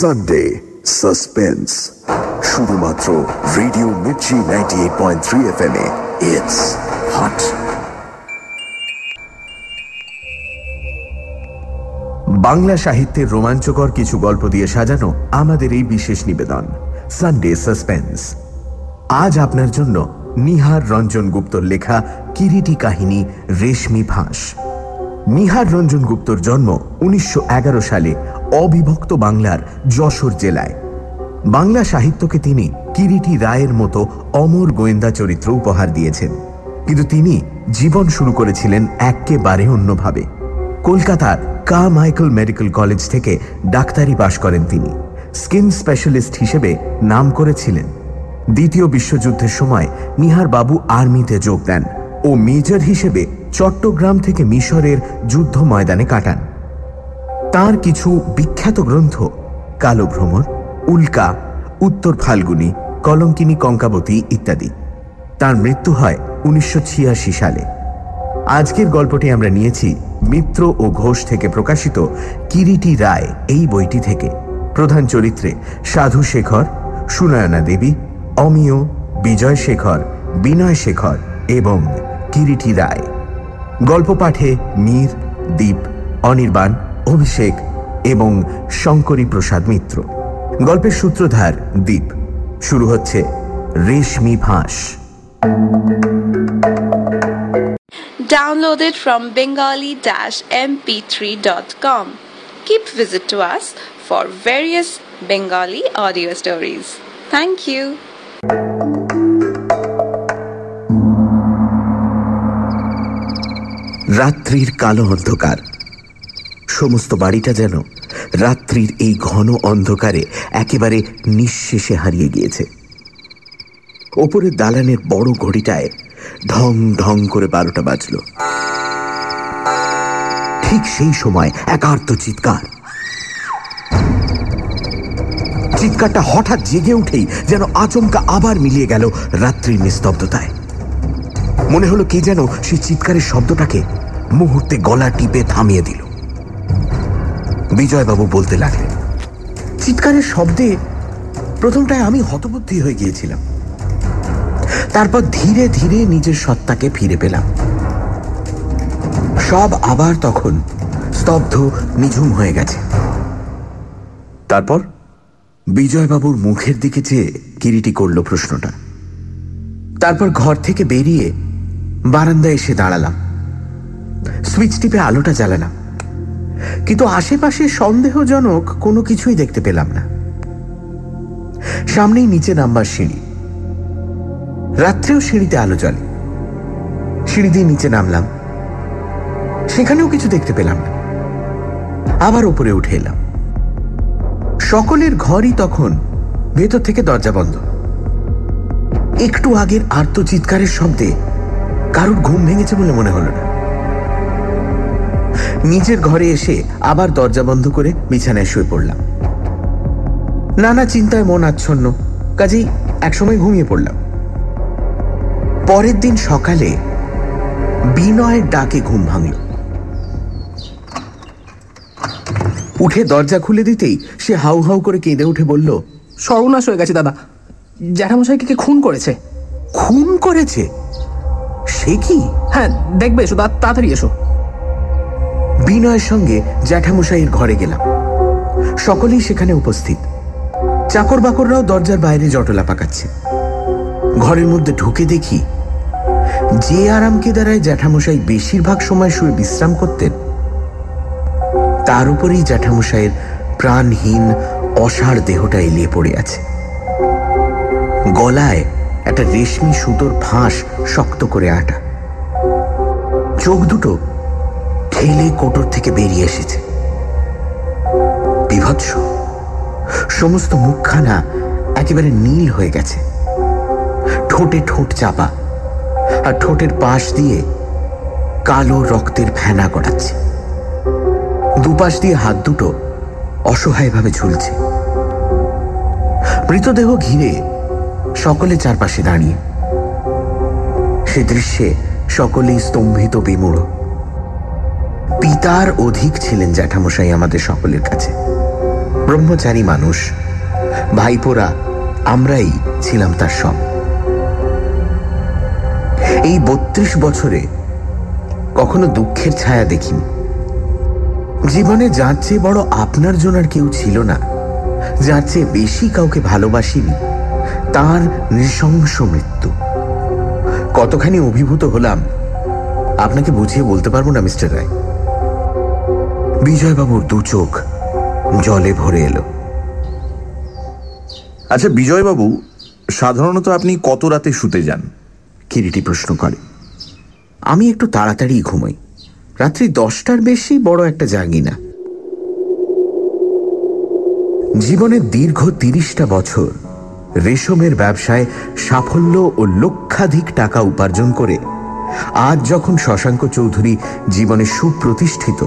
Sunday suspense শুধুমাত্র radio Mirchi ninety eight point three F M it's hot Bangla সাহিত্যের রোমাঞ্চকর কিছু গল্প দিয়ে সাজানো আমাদের এই বিশেষ নিবেদন সানডে সাসপেন্স আজ আপনার জন্য নিহার রঞ্জন গুপ্তর লেখা কিরিটি কাহিনী রেশমি ফাঁস। নিহার রঞ্জন গুপ্তর জন্ম উনিশশো এগারো সালে অবিভক্ত বাংলার যশোর জেলায়। বাংলা সাহিত্যকে তিনি কিরিটি রায়ের মতো অমর গোয়েন্দা চরিত্র উপহার দিয়েছেন। কিন্তু তিনি জীবন শুরু করেছিলেন একেবারে অন্যভাবে। কলকাতার কা মাইকেল মেডিকেল কলেজ থেকে ডাক্তারি পাশ করেন তিনি। স্কিন স্পেশালিস্ট হিসেবে নাম করেছিলেন। দ্বিতীয় বিশ্বযুদ্ধের সময় নিহার বাবু আর্মিতে যোগ দেন ও মেজর হিসেবে চট্টগ্রাম থেকে মিশরের যুদ্ধ ময়দানে কাটান। তার কিছু বিখ্যাত গ্রন্থ, কালো ভ্রমর, উল্কা, উত্তর ফাল্গুনি, কলঙ্কিনী কঙ্কাবতী ইত্যাদি। তার মৃত্যু হয় উনিশশো ছিয়াশি সালে। আজকের গল্পটি আমরা নিয়েছি মিত্র ও ঘোষ থেকে প্রকাশিত কিরিটি রায় এই বইটি থেকে। প্রধান চরিত্রে সাধু শেখর, সুনয়না দেবী, অমিয়, বিজয় শেখর, বিনয় শেখর এবং কিরিটি রায়। গল্প পাঠে মীর, দীপ, অনির্বাণ অভিষেক এবং শঙ্করী প্রসাদ মিত্র। গল্পের সূত্রধার দ্বীপ শুরু হচ্ছে Reshmi Phans. Downloaded from Bengali dash MP three dot com keep visit to us for various Bengali audio stories thank you রাত্রির কালো অন্ধকার। সমস্ত বাড়িটা যেন রাত্রির এই ঘন অন্ধকারে একেবারে নিঃশেষে হারিয়ে গিয়েছে। ওপরের দালানের বড় ঘড়িটায় ঢং ঢং করে বারোটা বাজল। ঠিক সেই সময় এক আর্ত চিৎকার। চিৎকারটা হঠাৎ জেগে উঠেই যেন আচমকা আবার মিলিয়ে গেল রাত্রির নিস্তব্ধতায়। মনে হলো কে যেন সেই চিৎকারের শব্দটাকে মুহূর্তে গলা টিপে থামিয়ে দিল। বিজয়বাবু বলতে লাগলেন চিৎকারের শব্দে প্রথমটায় আমি হতবুদ্ধি হয়ে গিয়েছিলাম। তারপর ধীরে ধীরে নিজের সত্তাকে ফিরে পেলাম। সব আবার তখন স্তব্ধ নিঝুম হয়ে গেছে। তারপর? বিজয়বাবুর মুখের দিকে চেয়ে কিরিটি করল প্রশ্নটা। তারপর ঘর থেকে বেরিয়ে বারান্দায় এসে দাঁড়ালাম। সুইচ টিপে আলোটা জ্বালালাম। কিন্তু আশেপাশে সন্দেহজনক কোনো কিছুই দেখতে পেলাম না। সামনেই নিচে নামবার সিঁড়ি। রাত্রেও সিঁড়িতে আলো জ্বলে। সিঁড়ি দিয়ে নিচে নামলাম। সেখানেও কিছু দেখতে পেলাম না। আবার উপরে উঠে এলাম। সকলের ঘরই তখন ভেতর থেকে দরজা বন্ধ। একটু আগের আর্ত চিৎকারের শব্দে কারোর ঘুম ভেঙেছে বলে মনে হলো না। নিজের ঘরে এসে আবার দরজা বন্ধ করে বিছানায় শুয়ে পড়লাম। নানা চিন্তায় মন আচ্ছন্ন কাজেই একসময় ঘুমিয়ে পড়লাম। পরের দিন সকালে বিনয়ের ডাকে ঘুম ভাঙল। উঠে দরজা খুলে দিতেই সে হাউ হাউ করে কেঁদে উঠে বলল সর্বনাশ হয়ে গেছে দাদা। জ্যাঠামশাইকে কে খুন করেছে? খুন করেছে? সে কি? হ্যাঁ দেখবে এসো তাড়াতাড়ি এসো। বিনয়ের সঙ্গে জ্যাঠামশাইয়ের ঘরে গেলাম। সকলেই সেখানে উপস্থিত। চাকর বাকররাও দরজার বাইরে জটলা পাকাচ্ছে। ঘরের মধ্যে ঢুকে দেখি, যে আরামকে দ্বারায় জ্যাঠামশাই বেশিরভাগ সময় শুয়ে বিশ্রাম করতেন, তার উপরেই জ্যাঠামশাইয়ের প্রাণহীন অসাড় দেহটা এলিয়ে পড়ে আছে। গলায় একটা রেশমি সুতোর ফাঁস শক্ত করে আটা। চোখ দুটো ঠেলে কোটর থেকে বেরিয়ে এসেছে। বিভৎস। সমস্ত মুখখানা একেবারে নীল হয়ে গেছে। ঠোঁটে ঠোঁট চাপা আর ঠোঁটের পাশ দিয়ে কালো রক্তের ফেনা গড়াচ্ছে। দুপাশ দিয়ে হাত দুটো অসহায়ভাবে ঝুলছে। মৃতদেহ ঘিরে সকলে চারপাশে দাঁড়িয়ে। সে দৃশ্যে সকলেই স্তম্ভিত বিমূঢ়। পিতার অধিক ছিলেন জ্যাঠামশাই আমাদের সকলের কাছে। ব্রহ্মচারী মানুষ, ভাইপোরা, আমরাই ছিলাম তার সব। এই বত্রিশ বছরে কখনো দুঃখের ছায়া দেখিনি। জীবনে যার চেয়ে বড় আপনার জন্য আর কেউ ছিল না, যার চেয়ে বেশি কাউকে ভালোবাসিনি, তার নৃশংস মৃত্যু। কতখানি অভিভূত হলাম, আপনাকে বুঝিয়ে বলতে পারব না, মিস্টার রায়? বিজয়বাবুর দু চোখ জলে ভরে এলো। আচ্ছা বিজয়বাবু সাধারণত আপনি কত রাতে শুতে যান? কিরিটি প্রশ্ন করে। আমি একটু তাড়াতাড়ি ঘুমাই। রাত্রি দশটার বেশি বড় একটা জাগি না জীবনের দীর্ঘ তিরিশটা বছর রেশমের ব্যবসায় সাফল্য ও লক্ষাধিক টাকা উপার্জন করে আজ যখন শশাঙ্ক চৌধুরী জীবনে সুপ্রতিষ্ঠিত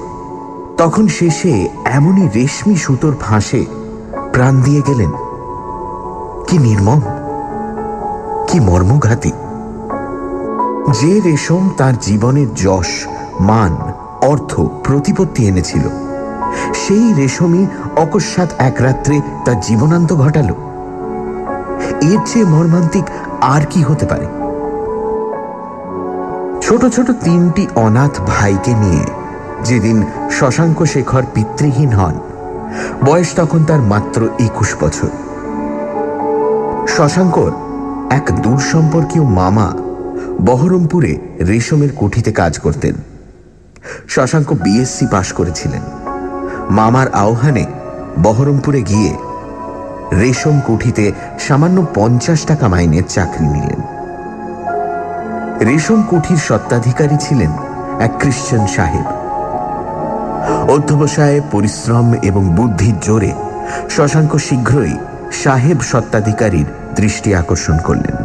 তখন শেষে এমনই রেশমি সুতোর ফাঁসে প্রাণ দিয়ে গেলেন। কি নির্মম, কি মর্মঘাতী। যে রেশম তার জীবনের যশ, মান, অর্থ, প্রতিপত্তি এনেছিল, সেই রেশমই অকস্মাৎ এক রাত্রে তার জীবনান্ত ঘটাল। এর চেয়ে মর্মান্তিক আর কি হতে পারে? ছোট ছোট তিনটি অনাথ ভাইকে নিয়ে যেদিন শশাঙ্ক শেখর পিতৃহীন হন, বয়স তখন তার মাত্র একুশ বছর। শশাঙ্কর এক দূর সম্পর্কীয় মামা বহরমপুরে রেশমের কুঠিতে কাজ করতেন। শশাঙ্ক বিএসসি পাশ করেছিলেন। মামার আহ্বানে বহরমপুরে গিয়ে রেশম কুঠিতে সামান্য পঞ্চাশ টাকা মাইনের চাকরি নিলেন। রেশম কুঠির সত্ত্বাধিকারী ছিলেন এক খ্রিশ্চান সাহেব। অধ্যবসায় পরিশ্রম এবং বুদ্ধির জোরে শশাঙ্ক শীঘ্রই সাহেব সত্ত্বাধিকারীর দৃষ্টি আকর্ষণ করলেন।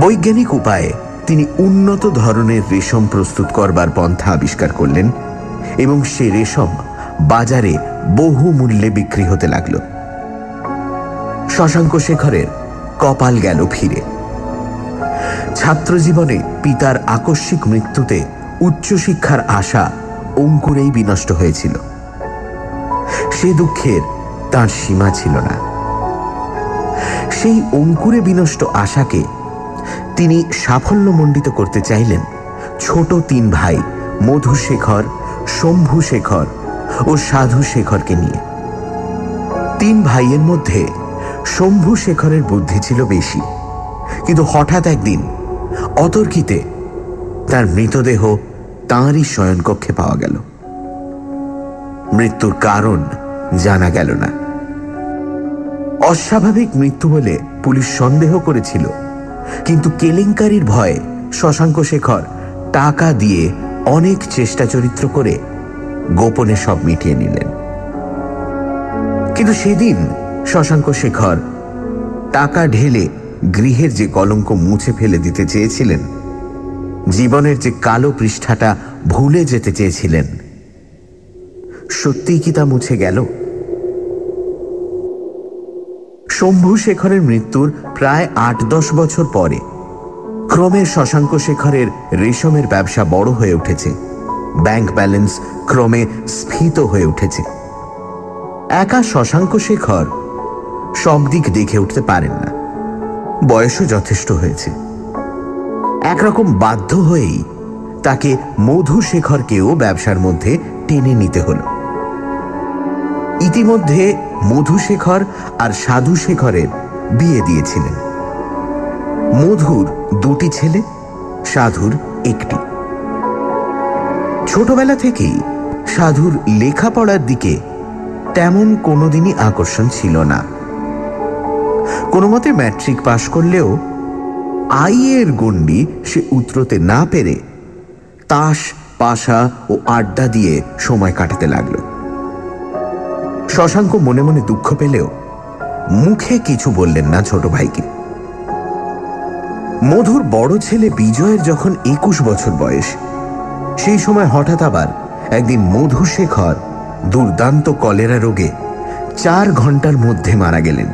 বৈজ্ঞানিক উপায়ে তিনি উন্নত ধরনের রেশম প্রস্তুত করবার পন্থা আবিষ্কার করলেন এবং সে রেশম বাজারে বহু মূল্যে বিক্রি হতে লাগল। শশাঙ্ক শেখরের কপাল গেল ফিরে। ছাত্রজীবনে পিতার আকস্মিক মৃত্যুতে উচ্চশিক্ষার আশা অঙ্কুরেই বিনষ্ট হয়েছিল। সে দুঃখের তার সীমা ছিল না। সেই অঙ্কুরে বিনষ্ট আশাকে তিনি সাফল্যমণ্ডিত করতে চাইলেন ছোট তিন ভাই মধুশেখর শম্ভু শেখর ও সাধু শেখরকে নিয়ে। তিন ভাইয়ের মধ্যে শম্ভু শেখরের বুদ্ধি ছিল বেশি। কিন্তু হঠাৎ একদিন অতর্কিতে তার মৃতদেহ তাঁরই শয়নকক্ষে পাওয়া গেল। মৃত্যুর কারণ জানা গেল না। অস্বাভাবিক মৃত্যু বলে পুলিশ সন্দেহ করেছিল, কিন্তু কেলেঙ্কারির ভয়ে শশাঙ্ক শেখর টাকা দিয়ে অনেক চেষ্টা চরিত্র করে গোপনে সব মিটিয়ে নিলেন। কিন্তু সেদিন শশাঙ্ক শেখর টাকা ঢেলে গৃহের যে কলঙ্ক মুছে ফেলে দিতে চেয়েছিলেন জীবনের যে কালো পৃষ্ঠাটা ভুলে যেতে চেয়েছিলেন, সত্যিই কি তা মুছে গেল? শম্ভু শেখরের মৃত্যুর প্রায় আট দশ বছর পরে, ক্রমে শশাঙ্ক শেখরের রেশমের ব্যবসা বড় হয়ে উঠেছে। ব্যাংক ব্যালেন্স ক্রমে স্ফীত হয়ে উঠেছে। একা শশাঙ্ক শেখর সব দিক দেখে উঠতে পারেন না। বয়সও যথেষ্ট হয়েছে। একরকম বাধ্য হয়েই তাকে মধু শেখরকেও ব্যবসার মধ্যে টেনে নিতে হল। ইতিমধ্যে মধুশেখর আর সাধু শেখরের বিয়ে দিয়েছিলেন। মধুর দুটি ছেলে, সাধুর একটি। ছোটবেলা থেকেই সাধুর লেখাপড়ার দিকে তেমন কোনোদিনই আকর্ষণ ছিল না। কোনো মতে ম্যাট্রিক পাশ করলেও আইয়ের গণ্ডি সে উতরতে না পেরে তাস, পাশা ও আড্ডা দিয়ে সময় কাটাতে লাগল। শশাঙ্ক মনে মনে দুঃখ পেলেও মুখে কিছু বললেন না ছোট ভাইকে। মধুর বড় ছেলে বিজয়ের যখন একুশ বছর বয়স, সেই সময় হঠাৎ আবার একদিন মধুশেখর দুর্দান্ত কলেরা রোগে চার ঘণ্টার মধ্যে মারা গেলেন।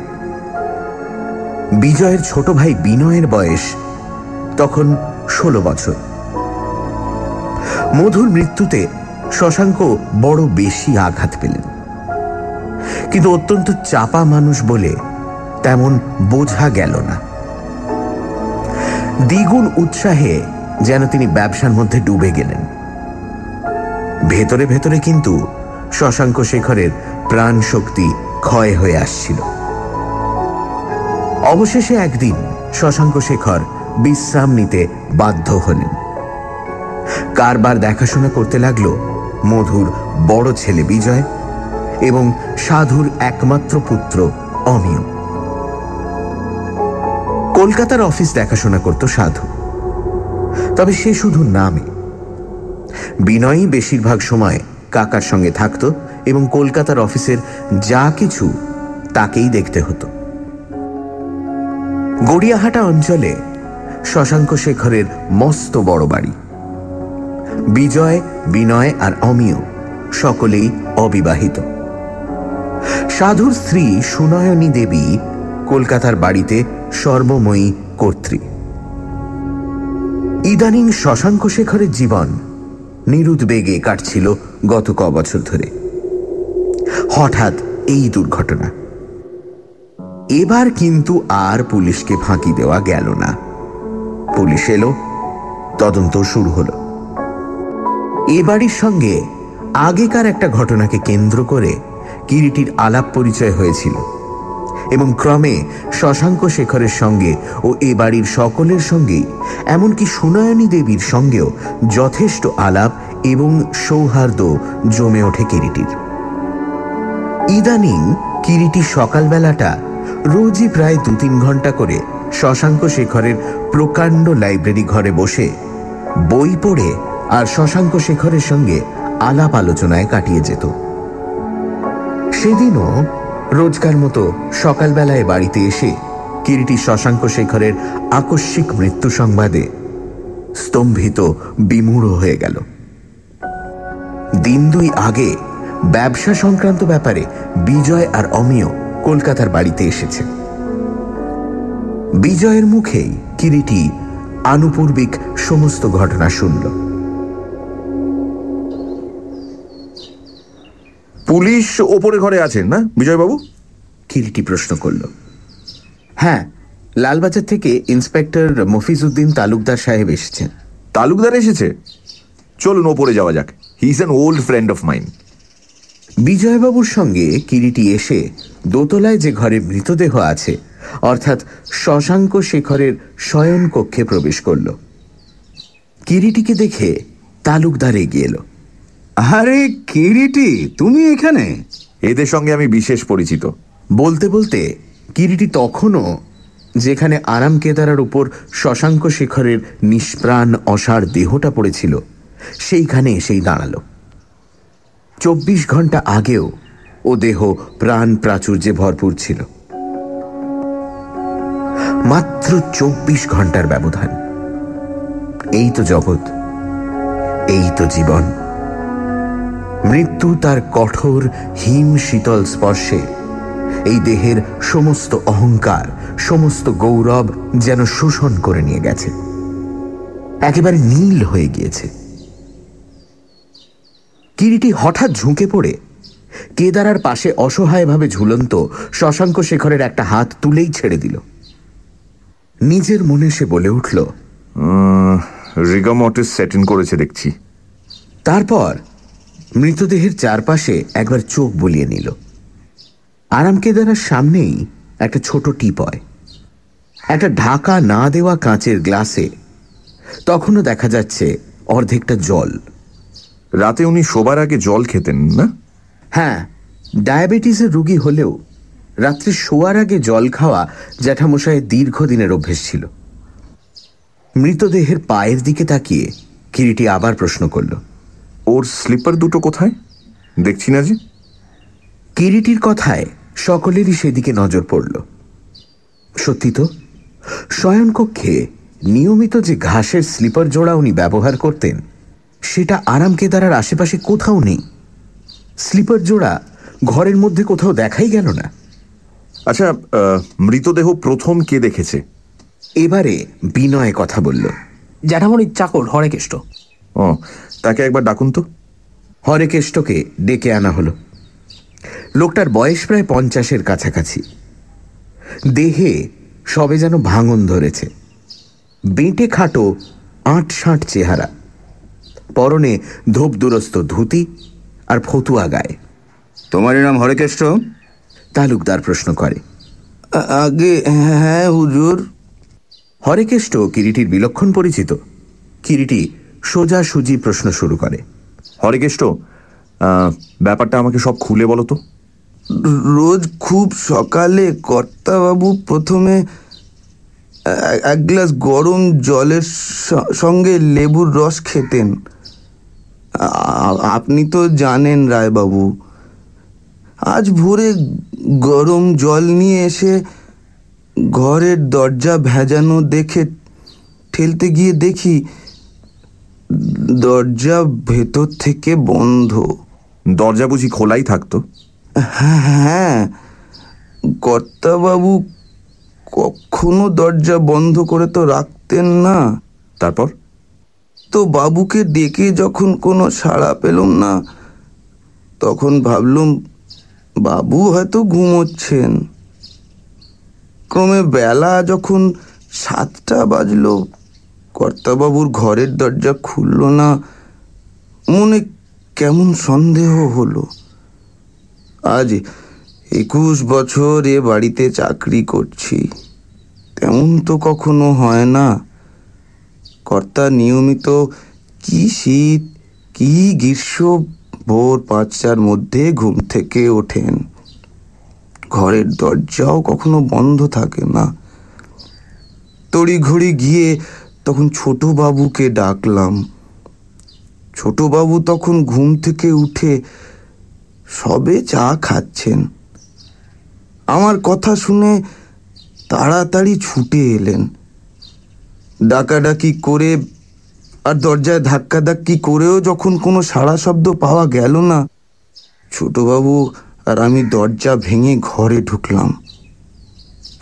বিজয়ের ছোট ভাই বিনয়ের বয়স তখন ষোলো বছর। মধুর মৃত্যুতে শশাঙ্ক বড় বেশি আঘাত পেলেন। কিন্তু অত্যন্ত চাপা মানুষ বলে তেমন বোঝা গেল না। দ্বিগুণ উৎসাহে যেন তিনি ব্যবসার মধ্যে ডুবে গেলেন। ভেতরে ভেতরে কিন্তু শশাঙ্ক শেখরের প্রাণ শক্তি ক্ষয় হয়ে আসছিল। অবশেষে একদিন শশাঙ্ক শেখর বিশ্রাম নিতে বাধ্য হলেন। কারবার দেখাশোনা করতে লাগল মধুর বড় ছেলে বিজয় এবং সাধুর একমাত্র পুত্র অমিয়। কলকাতার অফিস দেখাশোনা করত সাধু। তবে সে শুধু নামে। বিনয়ই বেশিরভাগ সময় কাকার সঙ্গে থাকত এবং কলকাতার অফিসের যা কিছু তাকেই দেখতে হতো। গড়িয়াহাটা অঞ্চলে শশাঙ্ক শেখরের মস্ত বড় বাড়ি। বিজয়, বিনয় আর অমিয় সকলেই অবিবাহিত। সাধুর স্ত্রী সুনয়নী দেবী কলকাতার বাড়িতে সর্বময়ী কর্ত্রী। ইদানিং শশাঙ্ক শেখরের জীবন নিরুদ্বেগে কাটছিল গত ক বছর ধরে। হঠাৎ এই দুর্ঘটনা। এবার কিন্তু আর পুলিশকে ফাঁকি দেওয়া গেল না। পুলিশ এলো, তদন্ত শুরু হলো। এ বাড়ির সঙ্গে আগেকার একটা ঘটনাকে কেন্দ্র করে কিরিটির আলাপ পরিচয় হয়েছিল এবং ক্রমে শশাঙ্ক শেখরের সঙ্গে ও এ বাড়ির সকলের সঙ্গেই এমনকি সুনয়নী দেবীর সঙ্গেও যথেষ্ট আলাপ এবং সৌহার্দ্য জমে ওঠে কিরিটির। ইদানিং কিরিটি সকালবেলাটা রোজই প্রায় দু তিন ঘণ্টা করে শশাঙ্ক শেখরের প্রকাণ্ড লাইব্রেরি ঘরে বসে বই পড়ে আর শশাঙ্ক শেখরের সঙ্গে আলাপ আলোচনায় কাটিয়ে যেত। সেদিনও রোজকার মতো সকালবেলায় বাড়িতে এসে কিরিটি শশাঙ্ক শেখরের আকস্মিক মৃত্যু সংবাদে স্তম্ভিত বিমূঢ় হয়ে গেল। দিন দুই আগে ব্যবসা সংক্রান্ত ব্যাপারে বিজয় আর অমিয় কলকাতার বাড়িতে এসেছে। বিজয়ের মুখেই কিরিটি আনুপূর্বিক সমস্ত ঘটনা শুনল। পুলিশ ওপরে ঘরে আছেন না? বিজয়বাবু? কিরিটি প্রশ্ন করল। হ্যাঁ লালবাজার থেকে ইন্সপেক্টর মফিজউদ্দিন তালুকদার সাহেব এসেছেন। তালুকদার এসেছে? চলুন ওপরে যাওয়া যাক। He is an old friend of mind বিজয়বাবুর সঙ্গে কিরিটি এসে দোতলায় যে ঘরে মৃতদেহ আছে অর্থাৎ শশাঙ্ক শেখরের শয়ন কক্ষে প্রবেশ করল। কিরিটিকে দেখে তালুকদার এগিয়ে এলো। আরে কিরিটি তুমি এখানে? এদের সঙ্গে আমি বিশেষ পরিচিত। বলতে বলতে কিরিটি তখনও যেখানে আরাম কেদারার উপর শশাঙ্ক শেখরের নিষ্প্রাণ অসার দেহটা পড়েছিল সেইখানে এসেই দাঁড়াল। চব্বিশ ঘণ্টা আগেও ও দেহ প্রাণ প্রাচুর্যে ভরপুর ছিল। মাত্র চব্বিশ ঘণ্টার ব্যবধান। এই তো জগৎ, এই তো জীবন। মৃত্যু তার কঠোর, হিম শীতল স্পর্শে। এই দেহের সমস্ত অহংকার, সমস্ত গৌরব যেন শোষণ করে নিয়ে গেছে। একেবারে নীল হয়ে গিয়েছে। কিরিটি হঠাৎ ঝুঁকে পড়ে। কেদারার পাশে অসহায়ভাবে ঝুলন্ত শশাঙ্ক শেখরের একটা হাত তুলেই ছেড়ে দিল। নিজের মনে সে বলে উঠল রিগামটিস সেট ইন করেছে দেখছি। তারপর মৃতদেহের চারপাশে একবার চোখ বুলিয়ে নিল। আরাম কেদারার সামনেই একটা ছোট টিপয় একটা ঢাকা না দেওয়া কাঁচের গ্লাসে তখনও দেখা যাচ্ছে অর্ধেকটা জল। রাতে উনি শোবার আগে জল খেতেন না? হ্যাঁ ডায়াবেটিসের রুগী হলেও রাত্রে শোয়ার আগে জল খাওয়া জ্যাঠামশাইয়ের দীর্ঘদিনের অভ্যেস ছিল। মৃতদেহের পায়ের দিকে তাকিয়ে কিরিটি আবার প্রশ্ন করল। ওর স্লিপার দুটো কোথায়? দেখছি না যে। কিরিটির কথায় সকলেরই সেদিকে নজর পড়ল। সত্যি তো শয়নকক্ষে নিয়মিত যে ঘাসের স্লিপার জোড়া উনি ব্যবহার করতেন সেটা আরাম কেদারার আশেপাশে কোথাও নেই। স্লিপার জোড়া ঘরের মধ্যে কোথাও দেখাই গেল না। আচ্ছা মৃতদেহ প্রথম কে দেখেছে? এবারে বিনয় কথা বলল। জ্যাঠামণির চাকর হরেকেষ্ট ও তাকে একবার ডাকুন তো। হরেকেষ্টকে ডেকে আনা হলো। লোকটার বয়স প্রায় পঞ্চাশের কাছাকাছি। দেহে সবে যেন ভাঙন ধরেছে। বেঁটে খাটো আট ষাট চেহারা। পরনে ধূপ দুরস্ত ধুতি আর ফতুয়া গায়ে। তোমার নাম হরেকেষ্ট? তালুকদার প্রশ্ন করে। আগে হ্যাঁ হুজুর। হরেকেষ্ট কিরিটির বিলক্ষণ পরিচিত। কিরিটি সোজা সুজি প্রশ্ন শুরু করে। হরেকেষ্ট ব্যাপারটা আমাকে সব খুলে বলো তো। রোজ খুব সকালে কর্তাবাবু প্রথমে এক গ্লাস গরম জলের স- সঙ্গে লেবুর রস খেতেন। আপনি তো জানেন রায়বাবু। আজ ভোরে গরম জল নিয়ে এসে ঘরের দরজা ভেজানো দেখে ঠেলতে গিয়ে দেখি দরজা ভেতর থেকে বন্ধ। দরজা বুঝি খোলাই থাকতো? হ্যাঁ। কর্তাবাবু কখনো দরজা বন্ধ করে তো রাখতেন না। তারপর? তো বাবুকে ডেকে যখন কোনো সাড়া পেলাম না, তখন ভাবলুম, বাবু হয়তো ঘুমোচ্ছেন। ক্রমে বেলা যখন সাতটা বাজলো, কর্তাবাবুর ঘরের দরজা খুলল না, মনে কেমন সন্দেহ হলো। আজ একুশ বছর এ বাড়িতে চাকরি করছি, তেমন তো কখনো হয় না। কর্তা নিয়মিত কি শীত, কি গ্রীষ্ম, ভোর পাঁচটার মধ্যে ঘুম থেকে ওঠেন। ঘরের দরজাও কখনো বন্ধ থাকে না। তড়িঘড়ি গিয়ে তখন ছোট বাবুকে ডাকলাম। ছোট বাবু তখন ঘুম থেকে উঠে সবে চা খাচ্ছেন। আমার কথা শুনে তাড়াতাড়ি ছুটে এলেন। ডাকাডাকি করে আর দরজায় ধাক্কাধাক্কি করেও যখন কোনো সাড়া শব্দ পাওয়া গেল না ছোটবাবু আর আমি দরজা ভেঙে ঘরে ঢুকলাম।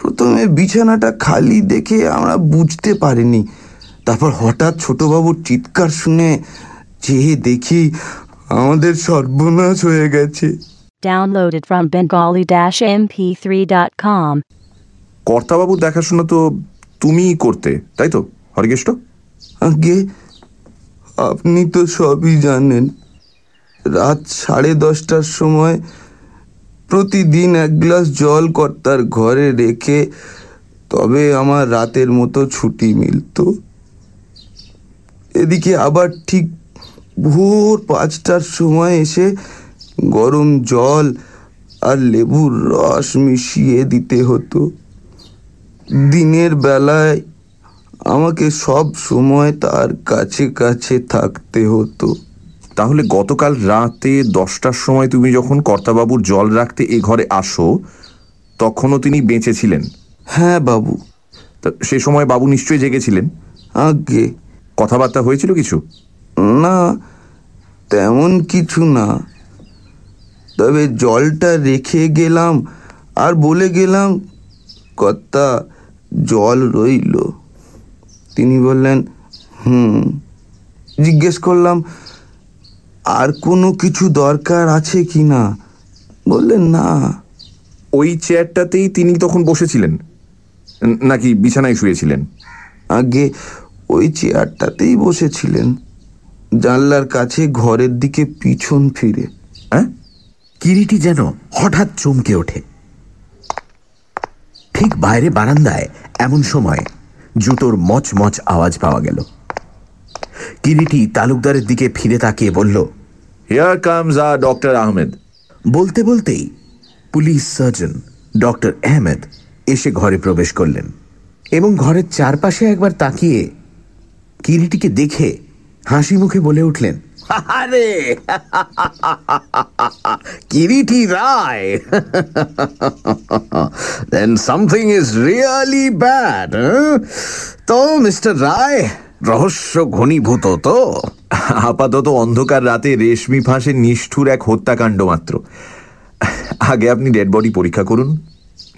প্রথমে বিছানাটা খালি দেখে আমরা বুঝতে পারিনি। তারপর হঠাৎ ছোটবাবুর চিৎকার শুনে চেয়ে দেখি আমাদের সর্বনাশ হয়ে গেছে। Downloaded from Bengali-mp3.com. কর্তাবাবুর দেখাশোনা তো তুমিই করতে, তাই তো, হরিকেষ্ট? আগে আপনি তো সবই জানেন, রাত সাড়ে দশটার সময় প্রতিদিন এক গ্লাস জল কর্তার ঘরে রেখে তবে আমার রাতের মতো ছুটি মিলত। এদিকে আবার ঠিক ভোর পাঁচটার সময় এসে গরম জল আর লেবুর রস মিশিয়ে দিতে হতো। দিনের বেলায় আমাকে সব সময় তার কাছে কাছে থাকতে হতো। তাহলে গতকাল রাতে দশটার সময় তুমি যখন কর্তাবাবুর জল রাখতে এ ঘরে আসো তখনও তিনি বেঁচে ছিলেন। হ্যাঁ বাবু। তা সে সময় বাবু নিশ্চয়ই জেগেছিলেন? আগে। কথাবার্তা হয়েছিল কিছু? না তেমন কিছু না। তবে জলটা রেখে গেলাম আর বলে গেলাম কর্তা জল রইল। তিনি বললেন হুম। জিজ্ঞেস করলাম আর কোনো কিছু দরকার আছে কি না? বললেন না। ওই চেয়ারটাতেই তিনি তখন বসেছিলেন নাকি বিছানায় শুয়েছিলেন? আগে ওই চেয়ারটাতেই বসেছিলেন জানলার কাছে ঘরের দিকে পিছন ফিরে। হ্যাঁ? কিরিটি যেন হঠাৎ চমকে ওঠে। ঠিক বাইরে বারান্দায় এমন সময় জুতোর মচমচ আওয়াজ পাওয়া গেল। কিরিটি তালুকদারের দিকে ফিরে তাকিয়ে বলল হিয়ার কামস আর ডক্টর আহমেদ বলতে বলতেই পুলিশ সার্জন ডক্টর আহমেদ এসে ঘরে প্রবেশ করলেন এবং ঘরের চারপাশে একবার তাকিয়ে কিরিটিকে দেখে হাসি মুখে বলে উঠলেন আরে। Kiriti Roy. Then something is really bad তো মিস্টার রায় রহস্য ঘনীভূত তো? আপাতত অন্ধকার রাতে রেশমি ফাঁসের নিষ্ঠুর এক হত্যাকাণ্ড মাত্র। আগে আপনি ডেড বডি পরীক্ষা করুন।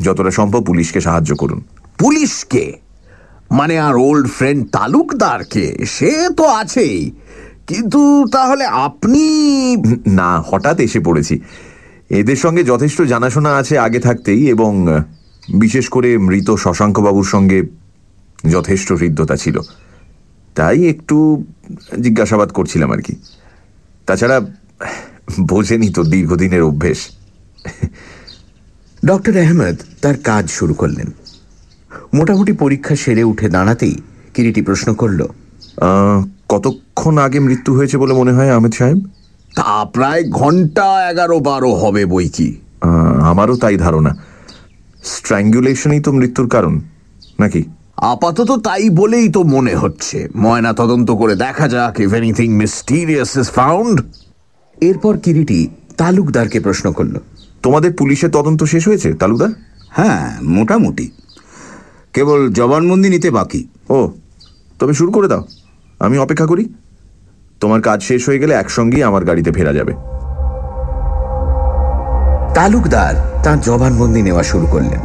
যতটা সম্ভব পুলিশকে সাহায্য করুন। পুলিশকে? মানে আর ওল্ড ফ্রেন্ড তালুকদারকে? সে তো আছেই। কিন্তু তাহলে আপনি না হঠাৎ এসে পড়েছি। এদের সঙ্গে যথেষ্ট জানাশোনা আছে আগে থাকতেই এবং বিশেষ করে মৃত শশাঙ্কবাবুর সঙ্গে যথেষ্ট হৃদ্যতা ছিল। তাই একটু জিজ্ঞাসাবাদ করছিলাম আর কি। তাছাড়া বোঝেনি তো দীর্ঘদিনের অভ্যেস। ডক্টর আহমেদ তার কাজ শুরু করলেন। মোটামুটি পরীক্ষা সেরে উঠে দাঁড়াতেই কিরিটি প্রশ্ন করল। কতক্ষণ আগে মৃত্যু হয়েছে বলে মনে হয় আহমেদ সাহেব? তা প্রায় ঘণ্টা এগারো বারো হবে বই কি। আমারও তাই ধারণা। স্ট্র্যাঙ্গুলেশনই তো মৃত্যুর কারণ নাকি? আপাতত তাই বলেই তো মনে হচ্ছে। ময়না তদন্ত করে দেখা যাক if anything mysterious is found এরপর কিরিটি তালুকদারকে প্রশ্ন করল। তোমাদের পুলিশের তদন্ত শেষ হয়েছে তালুকদার? হ্যাঁ মোটামুটি। কেবল জবানবন্দি নিতে বাকি। ও তবে শুরু করে দাও। আমি অপেক্ষা করি। তোমার কাজ শেষ হয়ে গেলে একসঙ্গেই আমার গাড়িতে ফেরা যাবে। তালুকদার তার জবানবন্দি নেওয়া শুরু করলেন।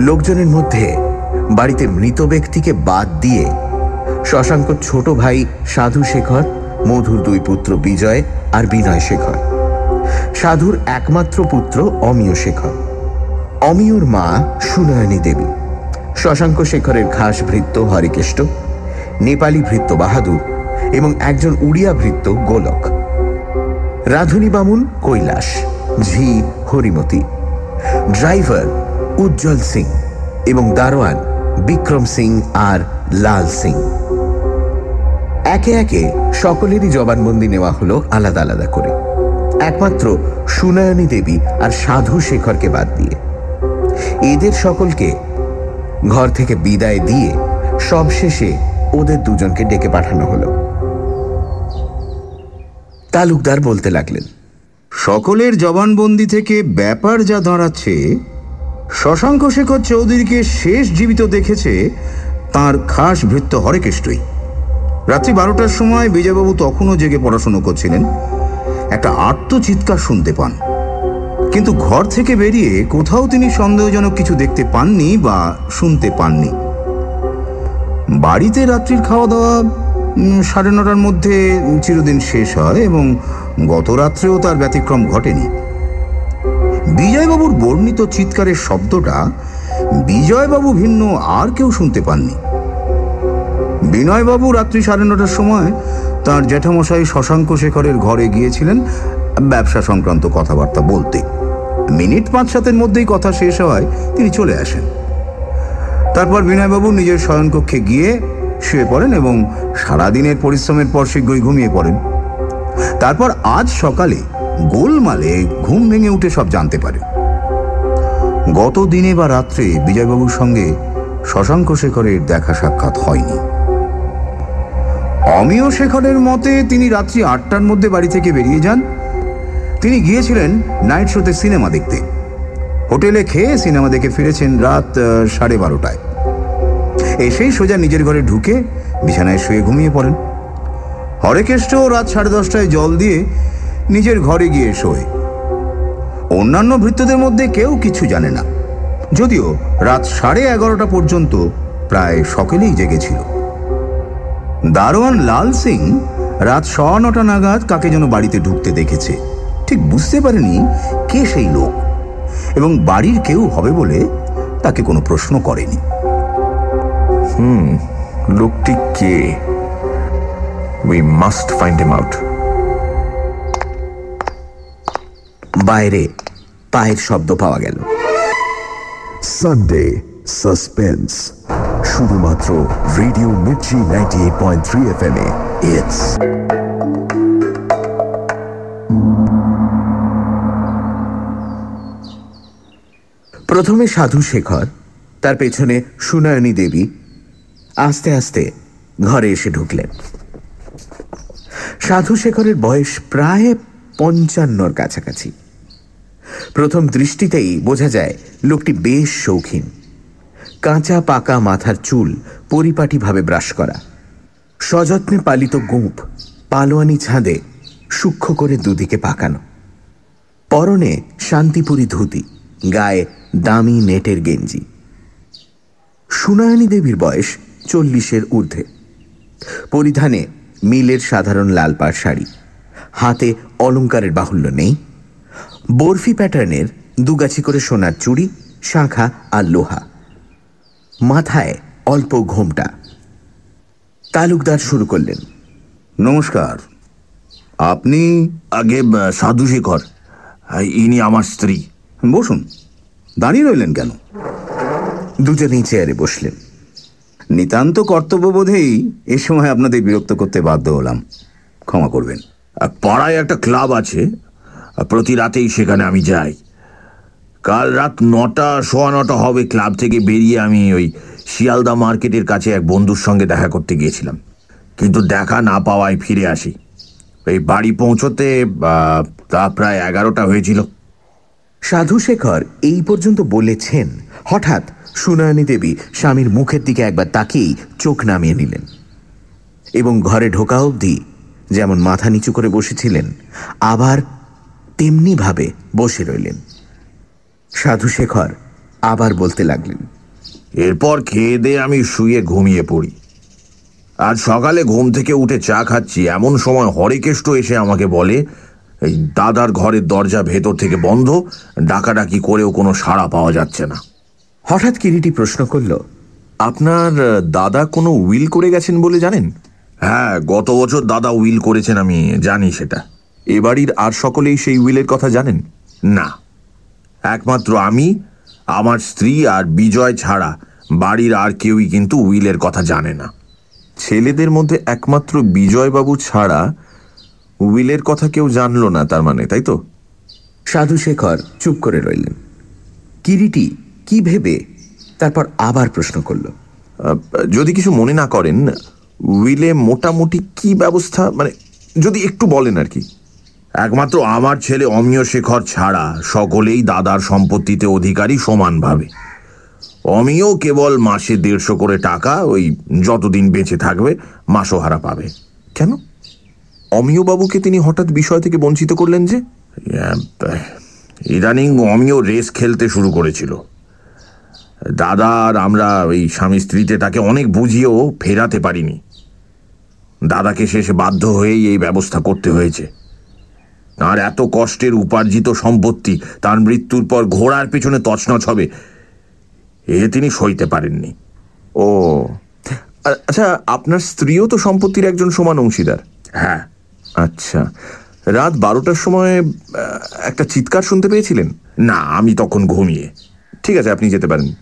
লোকজনের মধ্যে বাড়িতে মৃত ব্যক্তিকে বাদ দিয়ে শশাঙ্ক ছোট ভাই সাধু শেখর, মধুর দুই পুত্র বিজয় আর বিনয় শেখর। সাধুর একমাত্র পুত্র অমিয় শেখর। অমিয়র মা সুনয়নী দেবী। শশাঙ্ক শেখরের ঘাস ভৃত্য হরিকেষ্ট। নেপালি ভৃত্য বাহাদুর এবং একজন উড়িয়া ভৃত্য গোলক। রাধুনী বামুন কৈলাস, ঝি হরিমতি, ড্রাইভার উজ্জ্বল সিং এবং দারোয়ান বিক্রম সিং আর লাল সিং। একে একে সকলেরই জবানবন্দি নেওয়া হলো আলাদা আলাদা করে। একমাত্র সুনয়নী দেবী আর সাধু শেখরকে বাদ দিয়ে। এদের সকলকে ঘর থেকে বিদায় দিয়ে সবশেষে ওদের দুজনকে ডেকে পাঠানো হলো। তালুকদার বলতে লাগলেন, সকলের জবানবন্দি থেকে ব্যাপার যা দাঁড়াচ্ছে, শশাঙ্ক শেখর চৌধুরীকে শেষ জীবিত দেখেছে তার খাস ভৃত্য হরেকেষ্টই। রাত্রি বারোটার সময় বিজয়বাবু তখনও জেগে পড়াশুনো করছিলেন। একটা আত্মচিৎকার শুনতে পান। কিন্তু ঘর থেকে বেরিয়ে কোথাও তিনি সন্দেহজনক কিছু দেখতে পাননি বা শুনতে পাননি। বাড়িতে রাত্রির খাওয়া দাওয়া সাড়ে নটার মধ্যে চিরদিন শেষ হয় এবং গত রাত্রেও তার ব্যতিক্রম ঘটেনি। বিজয়বাবুর বর্ণিত চিৎকারের শব্দটা বিজয়বাবু ভিন্ন আর কেউ শুনতে পাননি। বিনয়বাবু রাত্রি সাড়ে নটার সময় তাঁর জ্যাঠামশাই শশাঙ্ক শেখরের ঘরে গিয়েছিলেন ব্যবসা সংক্রান্ত কথাবার্তা বলতে। মিনিট পাঁচ সাতের মধ্যেই কথা শেষ হওয়ায় তিনি চলে আসেন। তারপর বিনয়বাবু নিজের শয়নকক্ষে গিয়ে শুয়ে পড়েন এবং সারাদিনের পরিশ্রমের পর শীঘ্রই ঘুমিয়ে পড়েন। তারপর আজ সকালে গোলমালে ঘুম ভেঙে উঠে সব জানতে পারে। গত দিনে বা রাত্রে বিজয়বাবুর সঙ্গে শশাঙ্ক শেখরের দেখা সাক্ষাৎ হয়নি। অমিয় শেখরের মতে তিনি রাত্রি আটটার মধ্যে বাড়ি থেকে বেরিয়ে যান। তিনি গিয়েছিলেন নাইট শোতে সিনেমা দেখতে। হোটেলে খেয়ে সিনেমা দেখে ফিরেছেন রাত সাড়ে বারোটায়। এসেই সোজা নিজের ঘরে ঢুকে বিছানায় শুয়ে ঘুমিয়ে পড়েন। হরেকেষ্ট রাত সাড়ে দশটায় জল দিয়ে নিজের ঘরে গিয়ে শোয়। অন্যান্য ভৃত্যদের মধ্যে কেউ কিছু জানে না। যদিও রাত সাড়ে এগারোটা পর্যন্ত প্রায় সকলেই জেগেছিল। দারোয়ান লাল সিং রাত সোয়া নটা নাগাদ কাকে যেন বাড়িতে ঢুকতে দেখেছে। ঠিক বুঝতে পারেনি কে সেই লোক। এবং বাড়ির কেউ হবে বলে তাকে কোনো প্রশ্ন করেনি। লোকটি কে we must find him out বাইরে পায়ের শব্দ পাওয়া গেল। সানডে সাসপেন্স শুধুমাত্র radio Mirchi ninety eight point three F M A. It's প্রথমে সাধু শেখর তার পেছনে সুনয়নী দেবী আস্তে আস্তে ঘরে এসে ঢুকলেন সাধু শেখরের বয়স প্রায় পঞ্চান্নর কাছাকাছি। প্রথম দৃষ্টিতেই বোঝা যায় লোকটি বেশ শৌখিন। কাঁচা পাকা মাথার চুল পরিপাটিভাবে ব্রাশ করা। সযত্নে পালিত গোঁপ পালোয়ানি ছাঁদে সূক্ষ্ম করে দুদিকে পাকানো। পরনে শান্তিপুরী ধুতি, গায়ে দামি নেটের গেঞ্জি। সুনয়নী দেবীর বয়স চল্লিশের ঊর্ধ্বে। পরিধানে মিলের সাধারণ লাল পাড় শাড়ি। হাতে অলংকারের বাহুল্য নেই। বরফি প্যাটার্নের দুগাছি করে সোনার চুড়ি শাঁখা আর লোহা। মাথায় অল্প ঘোমটা। তালুকদার শুরু করলেন। নমস্কার। আপনি আগে সাধু শেখর ইনি আমার স্ত্রী। বসুন। দাঁড়িয়ে রইলেন কেন? দুজনেই চেয়ারে বসলেন। নিতান্ত কর্তব্যবোধেই এ সময় আপনাদের বিরক্ত করতে বাধ্য হলাম। ক্ষমা করবেন। আর পাড়ায় একটা ক্লাব আছে প্রতি রাতেই সেখানে আমি যাই। কাল রাত নটা, সোয়া নটা হবে ক্লাব থেকে বেরিয়ে আমি ওই শিয়ালদা মার্কেটের কাছে এক বন্ধুর সঙ্গে দেখা করতে গিয়েছিলাম। কিন্তু দেখা না পাওয়ায় ফিরে আসি। এই বাড়ি পৌঁছতে তা প্রায় এগারোটা হয়েছিল। সাধু শেখর এই পর্যন্ত বলেছেন, হঠাৎ সুনয়নী দেবী স্বামীর মুখের দিকে একবার তাকিয়েই চোখ নামিয়ে নিলেন। এবং ঘরে ঢোকা অবধি যেমন মাথা নিচু করে বসেছিলেন, আবার তেমনিভাবে বসে রইলেন। সাধু শেখর আবার বলতে লাগলেন, এরপর খেয়ে দিয়ে আমি শুয়ে ঘুমিয়ে পড়ি। আজ সকালে ঘুম থেকে উঠে চা খাচ্ছি। এমন সময় হরেকেষ্ট এসে আমাকে বলে, এই দাদার ঘরের দরজা ভেতর থেকে বন্ধ, ডাকাডাকি করেও কোনো সাড়া পাওয়া যাচ্ছে না। হঠাৎ কিরিটি প্রশ্ন করল আপনার দাদা কোনো উইল করে গেছেন বলে জানেন? হ্যাঁ গত বছর দাদা উইল করেছেন আমি জানি সেটা। এ বাড়ির আর সকলেই সেই উইলের কথা জানেন? না। একমাত্র আমি আমার স্ত্রী আর বিজয় ছাড়া বাড়ির আর কেউই কিন্তু উইলের কথা জানে না। ছেলেদের মধ্যে একমাত্র বিজয়বাবু ছাড়া উইলের কথা কেউ জানলো না তার মানে তাই তো? সাধু শেখর চুপ করে রইলেন। কিরিটি কি ভেবে তারপর আবার প্রশ্ন করল। যদি কিছু মনে না করেন উইলে মোটামুটি কি ব্যবস্থা মানে যদি একটু বলেন আর কি। একমাত্র আমার ছেলে অমিয় শেখর ছাড়া সকলেই দাদার সম্পত্তিতে অধিকারী সমানভাবে। অমিয় কেবল মাসে দেড়শো করে টাকা ওই যতদিন বেঁচে থাকবে মাসোহারা পাবে। কেন? অমিয় বাবুকে তিনি হঠাৎ বিষয় থেকে বঞ্চিত করলেন যে? ইদানিং অমিয় রেস খেলতে শুরু করেছিল। দাদা আর আমরা ওই স্বামী স্ত্রীতে তাকে অনেক বুঝিয়েও ফেরাতে পারিনি। দাদাকে শেষে বাধ্য হয়েই এই ব্যবস্থা করতে হয়েছে। আর এত কষ্টের উপার্জিত সম্পত্তি তার মৃত্যুর পর ঘোড়ার পেছনে তছনছ হবে এ তিনি সইতে পারেননি। ও আচ্ছা আপনার স্ত্রীও তো সম্পত্তির একজন সমান অংশীদার? হ্যাঁ। আচ্ছা রাত বারোটার সময় একটা চিৎকার শুনতে পেয়েছিলেন? না আমি তখন ঘুমিয়ে। ঠিক আছে আপনি যেতে পারেন।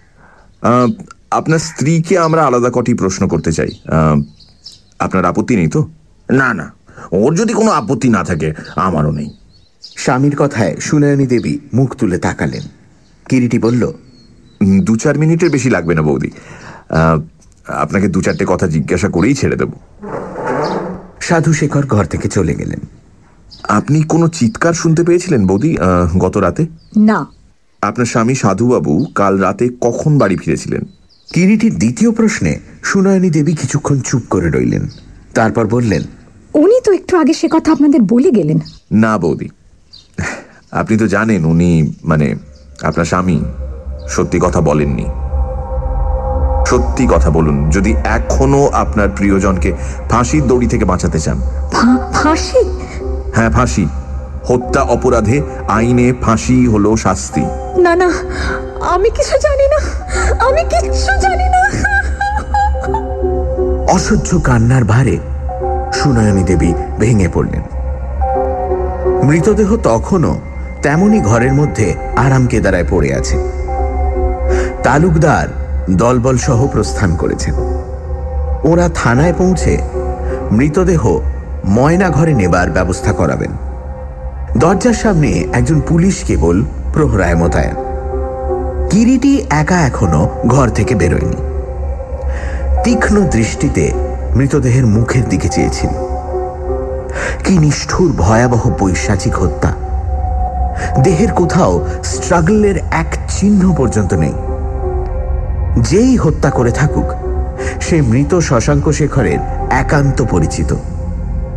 আপনার স্ত্রীকে আমরা আলাদা কটি প্রশ্ন করতে চাই। আহ, আপনার আপত্তি নেই তো? না না। ওর যদি কোনো আপত্তি না থাকে আমারও নেই। স্বামীর কথায় সুনয়নী দেবী মুখ তুলে তাকালেন। কিরিটি বলল দু চার মিনিটের বেশি লাগবে না বৌদি। আপনাকে দু চারটে কথা জিজ্ঞাসা করেই ছেড়ে দেব। সাধু শেখর ঘর থেকে চলে গেলেন। আপনি কোনো চিৎকার শুনতে পেয়েছিলেন বৌদি গত রাতে? না। আপনার স্বামী সাধুবাবু কাল রাতে কখন বাড়ি ফিরেছিলেন? কিরিটির দ্বিতীয় প্রশ্নে সুনয়নী দেবী কিছুক্ষণ চুপ করে রইলেন। তারপর বললেন উনি তো একটু আগে সে কথা আপনাদের বলে গেলেন। না বৌদি। আপনি তো জানেন উনি মানে আপনার স্বামী সত্যি কথা বলেননি। সত্যি কথা বলুন যদি এখনও আপনার প্রিয়জনকে ফাঁসির দড়ি থেকে বাঁচাতে চান। ফাঁসি? হ্যাঁ ফাঁসি। হত্যা অপরাধে আইনে ফাঁসি হলো শাস্তি। না না, আমি কিছু জানি না, আমি কিচ্ছু জানি না। অসহ্য কান্নার ভারে সুনয়নী দেবী ভেঙে পড়লেন। মৃতদেহ তখনও তেমনি ঘরের মধ্যে আরাম কেদারায় পড়ে আছে। তালুকদার দলবল সহ প্রস্থান করেছেন। ওরা থানায় পৌঁছে মৃতদেহ ময়না ঘরে নেবার ব্যবস্থা করাবেন। দরজার সামনে একজন পুলিশ কেবল প্রহরায় মোতায়েন। কিরিটি একা এখনও ঘর থেকে বেরোয়নি। তীক্ষ্ণ দৃষ্টিতে মৃতদেহের মুখের দিকে চেয়েছিল। কি নিষ্ঠুর ভয়াবহ বৈশাচিক হত্যা। দেহের কোথাও স্ট্রাগলের এক চিহ্ন পর্যন্ত নেই। যেই হত্যা করে থাকুক, সে মৃত শশাঙ্ক শেখরের একান্ত পরিচিত।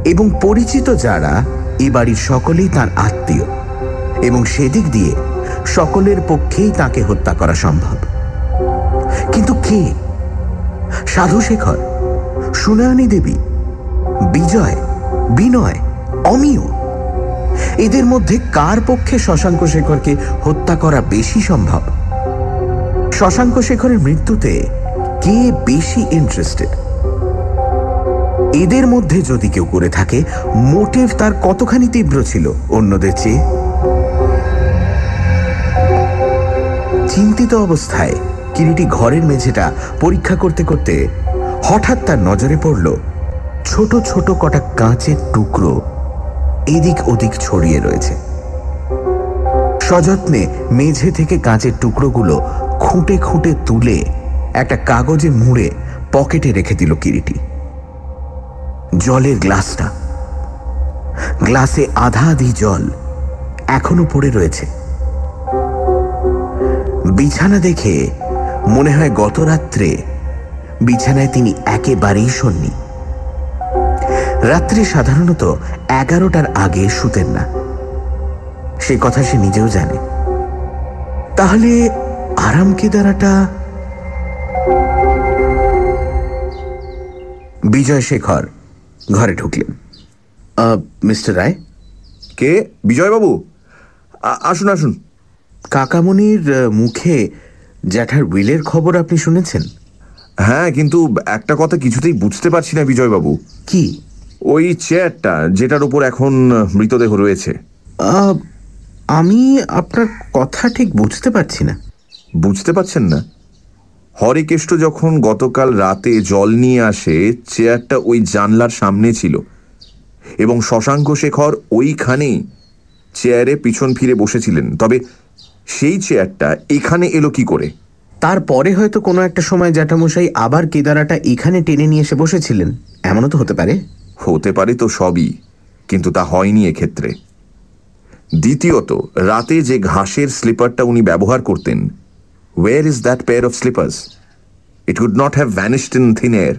এবং পরিচিত যারা, এ বাড়ির সকলেই তার আত্মীয়। এবং সেদিক দিয়ে সকলের পক্ষেই তাকে হত্যা করা সম্ভব। কিন্তু কে? সাধু শেখর, সুনয়নী দেবী, বিজয়, বিনয়, অমিয়? এদের মধ্যে কার পক্ষে শশাঙ্ক শেখরকে হত্যা করা বেশি সম্ভব? শশাঙ্ক শেখরের মৃত্যুতে কে বেশি ইন্টারেস্টেড এদের মধ্যে যদি কেউ করে থাকে মোটিভ তার কতখানি তীব্র ছিল অন্যদের চেয়ে? চিন্তিত অবস্থায় কিরিটি ঘরের মেঝেটা পরীক্ষা করতে করতে হঠাৎ তার নজরে পড়ল ছোট ছোট কটা কাঁচের টুকরো এদিক ওদিক ছড়িয়ে রয়েছে। সযত্নে মেঝে থেকে কাঁচের টুকরোগুলো খুঁটে খুঁটে তুলে একটা কাগজে মুড়ে পকেটে রেখে দিল কিরিটি। জলের গ্লাসটা। গ্লাসে আধা আধি জল এখনও পড়ে রয়েছে। বিছানা দেখে মনে হয় গত রাত্রে বিছানায় তিনি একেবারেই শোননি রাত্রে সাধারণত এগারোটার আগে শুতেন না। সে কথা সে নিজেও জানে। তাহলে আরাম কেদারাটা বিজয় শেখর ঘরে ঢুকলেন। মিস্টার রায়? কে? বিজয়বাবু? আসুন আসুন। কাকামণির মুখে জ্যাঠার উইলের খবর আপনি শুনেছেন? হ্যাঁ কিন্তু একটা কথা কিছুতেই বুঝতে পারছি না বিজয়বাবু। কি? ওই চেয়ারটা যেটার উপর এখন মৃতদেহ রয়েছে। আমি আপনার কথা ঠিক বুঝতে পারছি না। বুঝতে পারছেন না? হরেকেষ্ট যখন গতকাল রাতে জল নিয়ে আসে চেয়ারটা ওই জানলার সামনে ছিল এবং শশাঙ্ক শেখর ওইখানেই চেয়ারে পিছন ফিরে বসেছিলেন। তবে সেই চেয়ারটা এখানে এলো কি করে? তারপরে হয়তো কোনো একটা সময় জ্যাঠামশাই আবার কেদারাটা এখানে টেনে নিয়ে এসে বসেছিলেন। এমনও তো হতে পারে। হতে পারে তো সবই, কিন্তু তা হয়নি এক্ষেত্রে। দ্বিতীয়ত, রাতে যে ঘাসের স্লিপারটা উনি ব্যবহার করতেন where is that pair of slippers it would not have vanished in thin air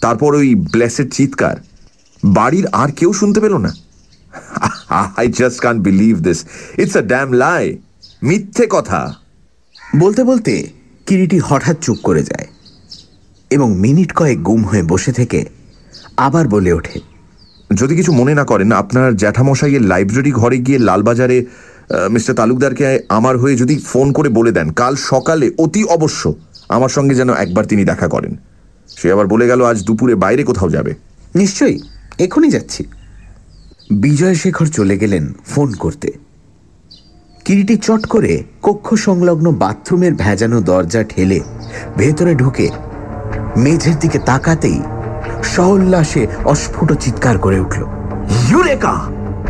তারপর ওই ব্লেসেড চিৎকার, বাড়ির আর কেউ শুনতে পেল না? I just can't believe this it's a damn lie মিথ্যে কথা। বলতে বলতে কিরিটি হঠাৎ চুপ করে যায় এবং মিনিট কয়েক গুম হয়ে বসে থেকে আবার বলে ওঠে, যদি কিছু মনে না করেন, আপনার জ্যাঠামশাইয়ের লাইব্রেরি ঘরে গিয়ে লালবাজারে মিস্টার তালুকদারকে আমার হয়ে যদি ফোন করে বলে দেন, কাল সকালে অতি অবশ্য আমার সঙ্গে যেন একবার তিনি দেখা করেন। সে আবার বলে গেল, আজ দুপুরে বাইরে কোথাও যাবে। নিশ্চয়ই, এখনই যাচ্ছি। বিজয় শেখর চলে গেলেন ফোন করতে। কিরিটি চট করে কক্ষ সংলগ্ন বাথরুমের ভেজানো দরজা ঠেলে ভেতরে ঢুকে মেঝের দিকে তাকাতেই সহল্লাসে অস্ফুট চিৎকার করে উঠল, ইউরেকা!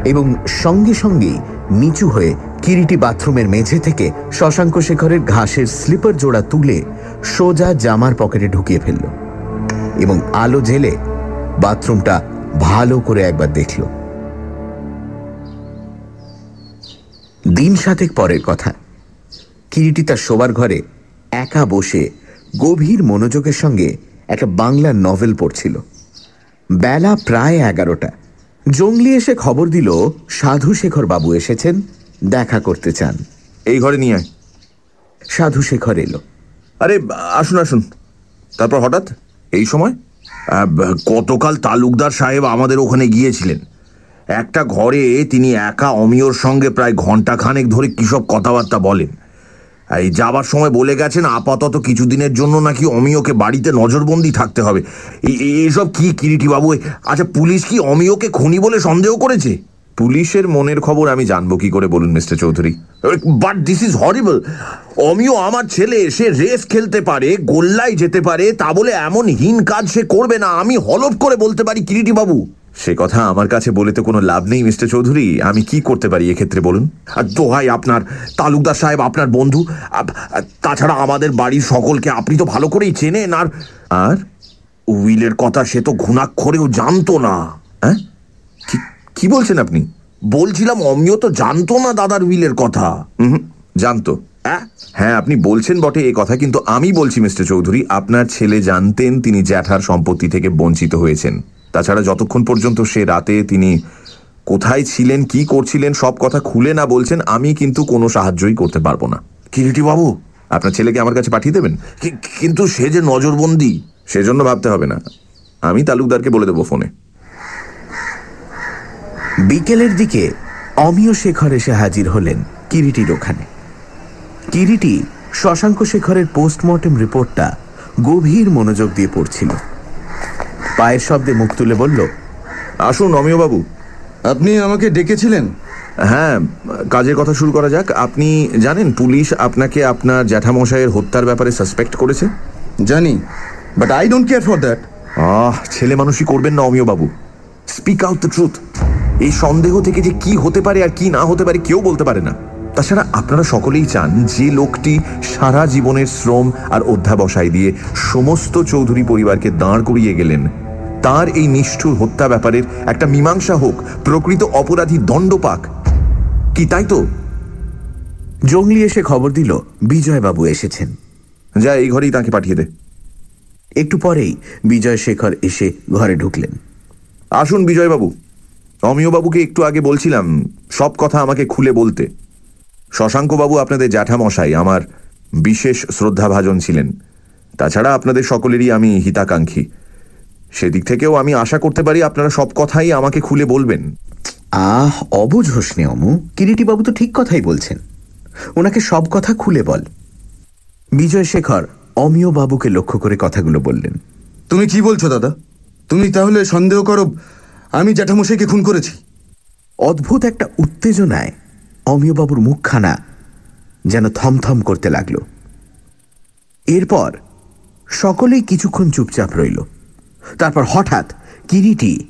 এবং সঙ্গে সঙ্গেই নিচু হয়ে কিরিটি বাথরুমের মেঝে থেকে শশাঙ্ক শেখরের ঘাসের স্লিপার জোড়া তুলে সোজা জামার পকেটে ঢুকিয়ে ফেলল এবং আলো জেলে বাথরুমটা ভালো করে একবার দেখল। দিন সাতেক পরের কথা। কিরিটি তার শোবার ঘরে একা বসে গভীর মনোযোগের সঙ্গে একটা বাংলা নভেল পড়ছিল। বেলা প্রায় এগারোটা। জঙ্গলি এসে খবর দিল সাধু শেখর বাবু এসেছেন দেখা করতে চান। এই ঘরে নিয়ে আয়। সাধু শেখর এলো। আরে আসুন আসুন। তারপর হঠাৎ? এই সময়? গতকাল তালুকদার সাহেব আমাদের ওখানে গিয়েছিলেন। একটা ঘরে তিনি একা অমিয়র সঙ্গে প্রায় ঘণ্টা খানেক ধরে কিসব কথাবার্তা বলেন। এই যাবার সময় বলে গেছেন আপাতত কিছুদিনের জন্য নাকি অমিয়কে বাড়িতে নজরবন্দি থাকতে হবে। এই- এই- এসব কি কিরিটি বাবু? আচ্ছা পুলিশ কি অমিয়কে খুনি বলে সন্দেহ করেছে? পুলিশের মনের খবর আমি জানব কি করে বলুন mister Chowdhury. But this is horrible. অমিও আমার ছেলে সে রেস খেলতে পারে গোল্লায় যেতে পারে তা বলে এমন হীন কাজ সে করবে না আমি হলফ করে বলতে পারি কিরিটি বাবু। সে কথা আমার কাছে বলে তো কোনো লাভ নেই, মিস্টার চৌধুরী। আমি কি করতে পারি এক্ষেত্রে বলুন? আর দোহাই আপনার তালুকদার সাহেব, আপনার বন্ধু তাছাড়া আমাদের বাড়ির সকলকে আপনি তো ভালো করেই চেনেন, আর আর উইলের কথা সে তো ঘুণাক্ষরেও জানতো না। হ্যাঁ? কি- বলছেন আপনি? বলছিলাম অমিও তো জানতো না দাদার উইলের কথা। জানতো? হ্যাঁ আপনি বলছেন বটে এ কথা, কিন্তু আমি বলছি, মিস্টার চৌধুরী, আপনার ছেলে জানতেন তিনি জ্যাঠার সম্পত্তি থেকে বঞ্চিত হয়েছেন। তাছাড়া যতক্ষণ পর্যন্ত সে রাতে তিনি কোথায় ছিলেন কি করছিলেন সব কথা খুলে না বলছেন আমি কিন্তু কোনো সাহায্যই করতে পারব না। কিরিটি বাবু আপনার ছেলেকে আমার কাছে পাঠিয়ে দেবেন? কিন্তু সে যে নজরবন্দি। সেজন্য ভাবতে হবে না। আমি তালুকদারকে বলে দেবো ফোনে। বিকেলের দিকে অমিয় শেখর এসে হাজির হলেন কিরিটির ওখানে। কিরিটি শশাঙ্ক শেখরের পোস্টমর্টেম রিপোর্টটা গভীর মনোযোগ দিয়ে পড়ছিল। পায়ের শব্দে মুখ তুলে বলল আসুন অমিয়বাবু। আপনি আমাকে ডেকেছিলেন? হ্যাঁ কাজের কথা শুরু করা যাক। আপনি জানেন পুলিশ আপনাকে আপনার জ্যাঠামশাইয়ের হত্যার ব্যাপারে সাসপেক্ট করেছে? জানি but I don't care for that ah ছেলে মানুষই করবেন না অমিয়বাবু। স্পিক আউট দ্য ট্রুথ এই সন্দেহ থেকে যে কি হতে পারে আর কি না হতে পারে কেউ বলতে পারে না। তাছাড়া আপনারা সকলেই চান যে লোকটি সারা জীবনের শ্রম আর অধ্যাবসায় দিয়ে সমস্ত চৌধুরী পরিবারকে দাঁড় করিয়ে গেলেন। তার এই নিষ্ঠুর হত্যা ব্যাপারের একটা মীমাংসা হোক প্রকৃত অপরাধী দণ্ড পাক। কি তাই তো? জঙ্গলি এসে খবর দিল বিজয়বাবু এসেছেন। যা এই ঘরেই তাকে পাঠিয়ে দে। একটু পরেই বিজয় শেখর এসে ঘরে ঢুকলেন। আসুন বিজয়বাবু। অমিয়বাবুকে একটু আগে বলছিলাম সব কথা আমাকে খুলে বলতে। শশাঙ্কবাবু আপনাদের জ্যাঠামশাই আমার বিশেষ শ্রদ্ধাভাজন ছিলেন। তাছাড়া আপনাদের সকলেরই আমি হিতাকাঙ্ক্ষী। সেদিক থেকেও আমি আশা করতে পারি আপনারা সব কথাই আমাকে খুলে বলবেন। আহ অবুঝ হোসনে অমু। কিরিটিবাবু তো ঠিক কথাই বলছেন। ওনাকে সব কথা খুলে বল। বিজয় শেখর অমিয় বাবুকে লক্ষ্য করে কথাগুলো বললেন। তুমি কি বলছো দাদা? তুমি তাহলে সন্দেহ করো আমি জ্যাঠামশাইকে খুন করেছি। অদ্ভুত একটা উত্তেজনায় অমিয়বাবুর মুখখানা যেন থমথম করতে লাগল। এরপর সকলেই কিছুক্ষণ চুপচাপ রইল। তারপর হঠাৎ কিরিটি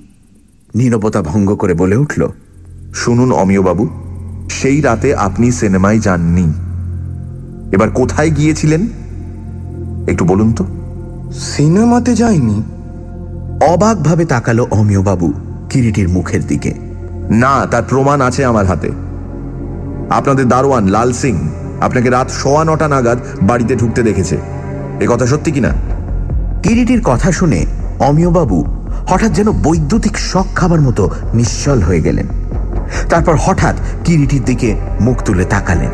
নীরবতা ভঙ্গ করে বলে উঠল শুনুন অমিয়বাবু সেই রাতে আপনি সিনেমায় যাননি। এবার কোথায় গিয়েছিলেন? একটু বলুন তো। সিনেমাতে যাইনি। অবাকভাবে তাকালো অমিয়বাবু কিরিটির মুখের দিকে। না তার প্রমাণ আছে আমার হাতে। আপনাদের দারোয়ান লাল সিং আপনাকে রাত সোয়া নটা নাগাদ বাড়িতে ঢুকতে দেখেছে। এ কথা সত্যি কিনা? কিরিটির কথা শুনে অমিয়বাবু হঠাৎ যেন বৈদ্যুতিক শখ খাবার মতো নিশ্চল হয়ে গেলেন। তারপর হঠাৎ কিরিটির দিকে মুখ তুলে তাকালেন।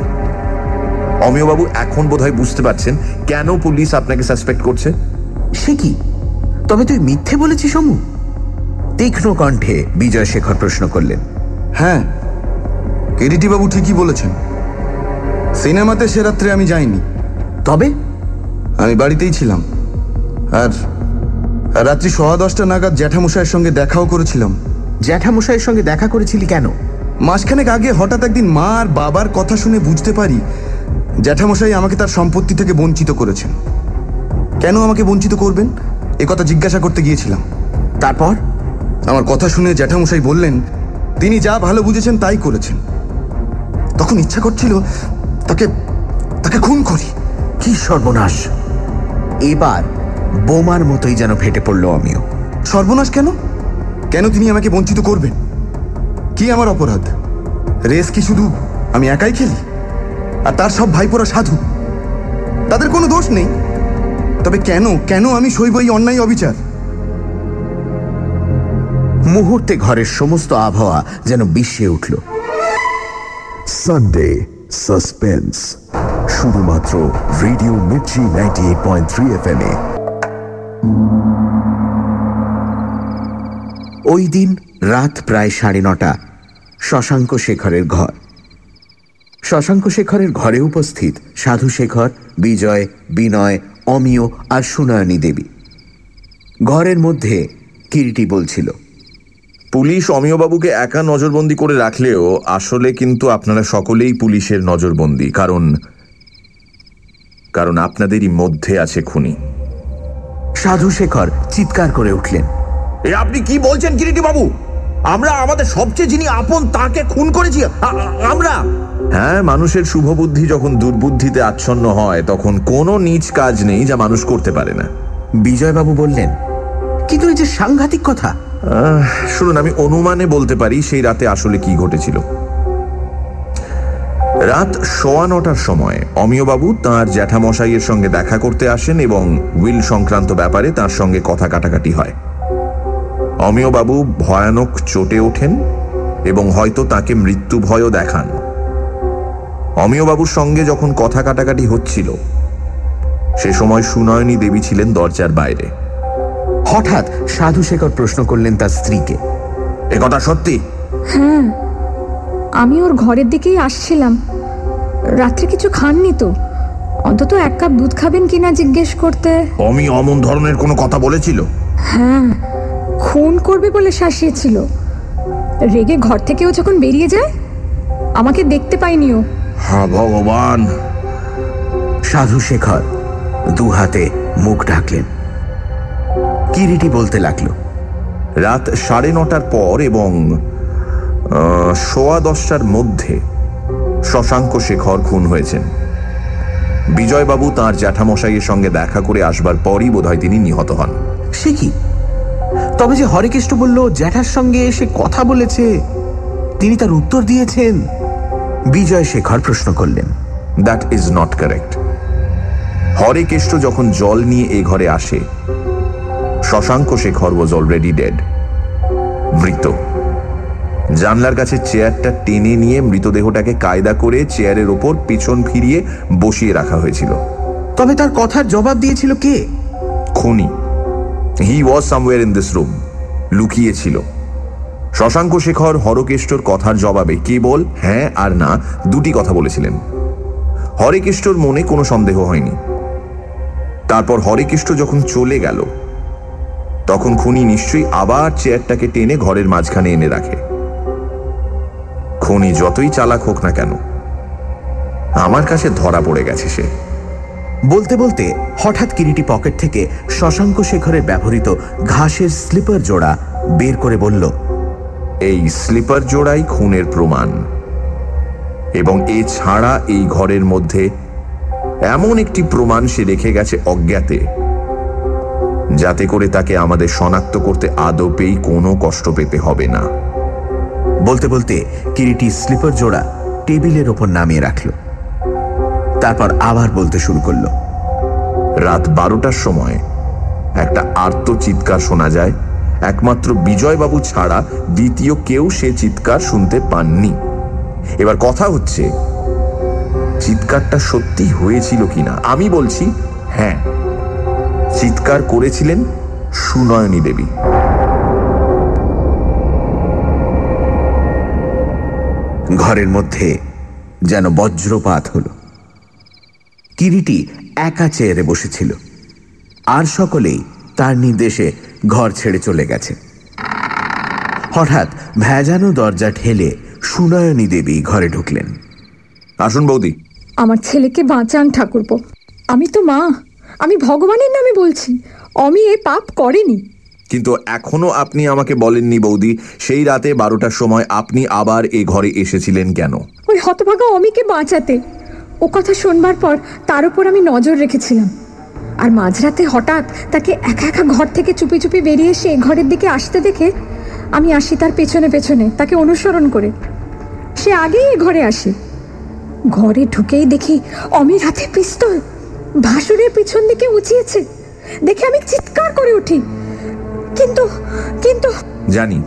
অমিয়বাবু এখন বোধহয় বুঝতে পারছেন কেন পুলিশ আপনাকে সাসপেক্ট করছে? সে কি? তবে তুই মিথ্যে বলেছিস সমু তীক্ষ্ণ কণ্ঠে বিজয় শেখর প্রশ্ন করলেন। হ্যাঁ বাবু ঠিকই বলেছেন। সিনেমাতে সে রাত্রে আমি যাইনি। তবে? আমি বাড়িতেই ছিলাম। আর রাত্রি সোয়া দশটা নাগাদ জ্যাঠামশাইয়ের সঙ্গে দেখাও করেছিলাম। জ্যাঠামশাইয়ের সঙ্গে দেখা করেছিলি কেন? মাসখানেক আগে হঠাৎ একদিন মা আর বাবার কথা শুনে বুঝতে পারি জ্যাঠামশাই আমাকে তার সম্পত্তি থেকে বঞ্চিত করেছেন। কেন আমাকে বঞ্চিত করবেন? এ কথা জিজ্ঞাসা করতে গিয়েছিলাম। তারপর? আমার কথা শুনে জ্যাঠামশাই বললেন তিনি যা ভালো বুঝেছেন তাই করেছেন। তখন ইচ্ছা করছিল তাকে তাকে খুন করি। কি সর্বনাশ। এবার বোমার মতোই যেন ফেটে পড়ল আমিও। সর্বনাশ কেন? কেন তিনি আমাকে বঞ্চিত করবেন? কি আমার অপরাধ? রেস কি শুধু আমি একাই খেলি? আর তার সব ভাইপোরা সাধু? তাদের কোনো দোষ নেই। তবে কেন কেন আমি সইব এই অন্যায় অবিচার? মুহূর্তে ঘরের সমস্ত আবহাওয়া যেন বিশ্বে উঠল। সানডে সাসপেন্স শুধুমাত্র radio Mirchi ninety eight point three F M এ। ওই দিন রাত প্রায় সাড়ে নটা শশাঙ্ক শেখরের ঘর। শশাঙ্ক শেখরের ঘরে উপস্থিত সাধু শেখর বিজয় বিনয় অমিয় আর সুনয়নী দেবী। ঘরের মধ্যে কিরিটি বলছিল পুলিশ অমিয়বাবুকে একা নজরবন্দি করে রাখলেও আসলে কিন্তু আপনারা সকলেই পুলিশের নজরবন্দি কারণ কারণ আপনাদেরই মধ্যে আছে খুনি। সাধু শেখর চিৎকার করে উঠলেন। এ আপনি কি বলছেন কিরিটি বাবু? আমরা আমাদের সবচেয়ে যিনি আপন তাকে খুন করেছি। আমরা। হ্যাঁ মানুষের শুভবুদ্ধি যখন দুর্বুদ্ধিতে আচ্ছন্ন হয় তখন কোনো নিজ কাজ নেই যা মানুষ করতে পারে না। বিজয়বাবু বললেন কিন্তু এই যে সাংঘাতিক কথা? শুনুন আমি অনুমানে বলতে পারি সেই রাতে আসলে কি ঘটেছিল। রাত সোয়া নটার সময় অমিয়বাবু তাঁর জ্যাঠামশাইয়ের সঙ্গে দেখা করতে আসেন এবং উইল সংক্রান্ত ব্যাপারে তার সঙ্গে কথা কাটাকাটি হয়। অমিয়বাবু ভয়ানক চটে ওঠেন এবং হয়তো তাকে মৃত্যু ভয়ও দেখান। অমিয়বাবুর সঙ্গে যখন কথা কাটাকাটি হচ্ছিল সে সময় সুনয়নী দেবী ছিলেন দরজার বাইরে। হঠাৎ সাধু শেখর প্রশ্ন করলেন তার স্ত্রীকে। এ কথা সত্যি? হ্যাঁ আমি ওর ঘরের দিকেই আসছিলাম। রাত্রে কিছু খাননি তো। অন্তত এক কাপ দুধ খাবেন কিনা জিজ্ঞেস করতে। অমি অমন ধরনের কোনো কথা বলেছিল? হ্যাঁ খুন করবে বলে শাসিয়েছিল। রেগে ঘর থেকেও যখন বেরিয়ে যায় আমাকে দেখতে পাইনি ও। হ্যাঁ ভগবান। সাধু শেখর দু হাতে মুখ ঢাকলেন। কিরিটি বলতে লাগল? রাত সাড়ে নটার পর এবং সোয়া দশটার মধ্যে শশাঙ্ক শেখর খুন হয়েছেন। বিজয়বাবু তাঁর জ্যাঠামশাইয়ের সঙ্গে দেখা করে আসবার পরই বোধহয় তিনি নিহত হন। সে কি? তবে যে হরেকৃষ্ণ বলল জ্যাঠার সঙ্গে এসে কথা বলেছে। তিনি তার উত্তর দিয়েছেন বিজয় শেখর প্রশ্ন করলেন that is not correct Harekeshto যখন জল নিয়ে এ ঘরে আসে Shashanka Shekhar was already dead মৃত। জানলার কাছে চেয়ারটা টেনে নিয়ে মৃতদেহটাকে কায়দা করে চেয়ারের ওপর পিছন ফিরিয়ে বসিয়ে রাখা হয়েছিল। তবে তার কথার জবাব দিয়েছিল কে? খুনি। He was somewhere in this room লুকিয়ে ছিল। শশাঙ্ক শেখর হরকেষ্টর কথার জবাবে কেবল হ্যাঁ আর না দুটি কথা বলেছিলেন। হরেকেষ্টর মনে কোনো সন্দেহ হয়নি। তারপর হরেকেষ্ট যখন চলে গেল, তখন খুনি নিশ্চয়ই আবার চেয়ারটাকে টেনে ঘরের মাঝখানে এনে রাখে। খুনি যতই চালাক হোক না কেন, আমার কাছে ধরা পড়ে গেছে সে। বলতে বলতে হঠাৎ কিরিটি পকেট থেকে শশাঙ্ক শেখরের ব্যবহৃত ঘাসের স্লিপার জোড়া বের করে বলল এই স্লিপার জোড়াই খুনের প্রমাণ। এবং এছাড়া এই ঘরের মধ্যে এমন একটি প্রমাণ সে রেখে গেছে অজ্ঞাতে। যাতে করে তাকে আমাদের শনাক্ত করতে আদপেই কোনো কষ্ট পেতে হবে না। বলতে বলতে কিরিটি স্লিপার জোড়া টেবিলের ওপর নামিয়ে রাখল। তারপর আবার বলতে শুরু করল। রাত বারোটার সময় একটা আর্ত চিৎকার শোনা যায়। একমাত্র বিজয়বাবু ছাড়া দ্বিতীয় কেউ সে চিৎকার শুনতে পাননি। এবার কথা হচ্ছে, চিৎকারটা সত্যি হয়েছিল কিনা? আমি বলছি হ্যাঁ। চিৎকার করেছিলেন সুনয়নী দেবী। ঘরের মধ্যে যেন বজ্রপাত হলো। কিরিটি একা চেয়ারে বসেছিল। আর সকলেই তার নির্দেশে ঘর ছেড়ে চলে গেছে। হঠাৎ ভেজানো দরজা ঠেলে সুনয়নী দেবী ঘরে ঢুকলেন। আসুন বৌদি। আমার ছেলেকে বাঁচান ঠাকুরপো। আমি তো মা আমি ভগবানের নামে বলছি। অমি এ পাপ করেনি। কিন্তু এখনও আপনি আমাকে বলেননি বৌদি সেই রাতে বারোটার সময় আপনি আবার এ ঘরে এসেছিলেন কেন? ওই হতভাগা অমিকে বাঁচাতে। ও কথা শোনবার পর তার উপর আমি নজর রেখেছিলাম। আর মাঝরাতে হঠাৎ তাকে একা একা ঘর থেকে চুপি চুপি বেরিয়ে এসে ঘরের দিকে আসতে দেখে আমি আসি তার পেছনে পেছনে তাকে অনুসরণ করে। সে আগেই ঘরে আসে। ঘরে ঢুকেই দেখি অমির হাতে পিস্তল ভাসুরের পিছন দিকে উঁচিয়েছে দেখে আমি চিৎকার করে উঠি। কিন্তু কিন্তু জানি,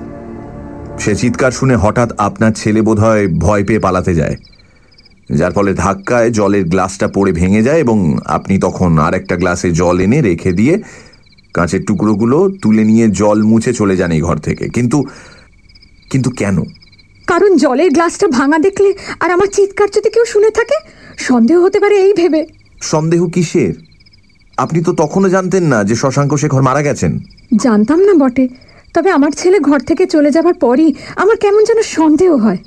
সে চিৎকার শুনে হঠাৎ আপনার ছেলে বোধহয় ভয় পেয়ে পালাতে যায়। যার ফলে ধাক্কায় জলের গ্লাসটা পড়ে ভেঙে যায় এবং আপনি তখন আর একটা গ্লাসে জল এনে রেখে দিয়ে কাঁচের টুকরোগুলো তুলে নিয়ে জল মুছে চলে যান এই ঘর থেকে। কিন্তু কিন্তু কেন? কারণ জলের গ্লাসটা ভাঙা দেখলে আর আমার চিৎকার যদি কেউ শুনে থাকে সন্দেহ হতে পারে এই ভেবে। সন্দেহ কিসের? আপনি তো তখনও জানতেন না যে শশাঙ্ক শেখর মারা গেছেন। জানতাম না বটে তবে আমার ছেলে ঘর থেকে চলে যাবার পরই আমার কেমন যেন সন্দেহ হয়।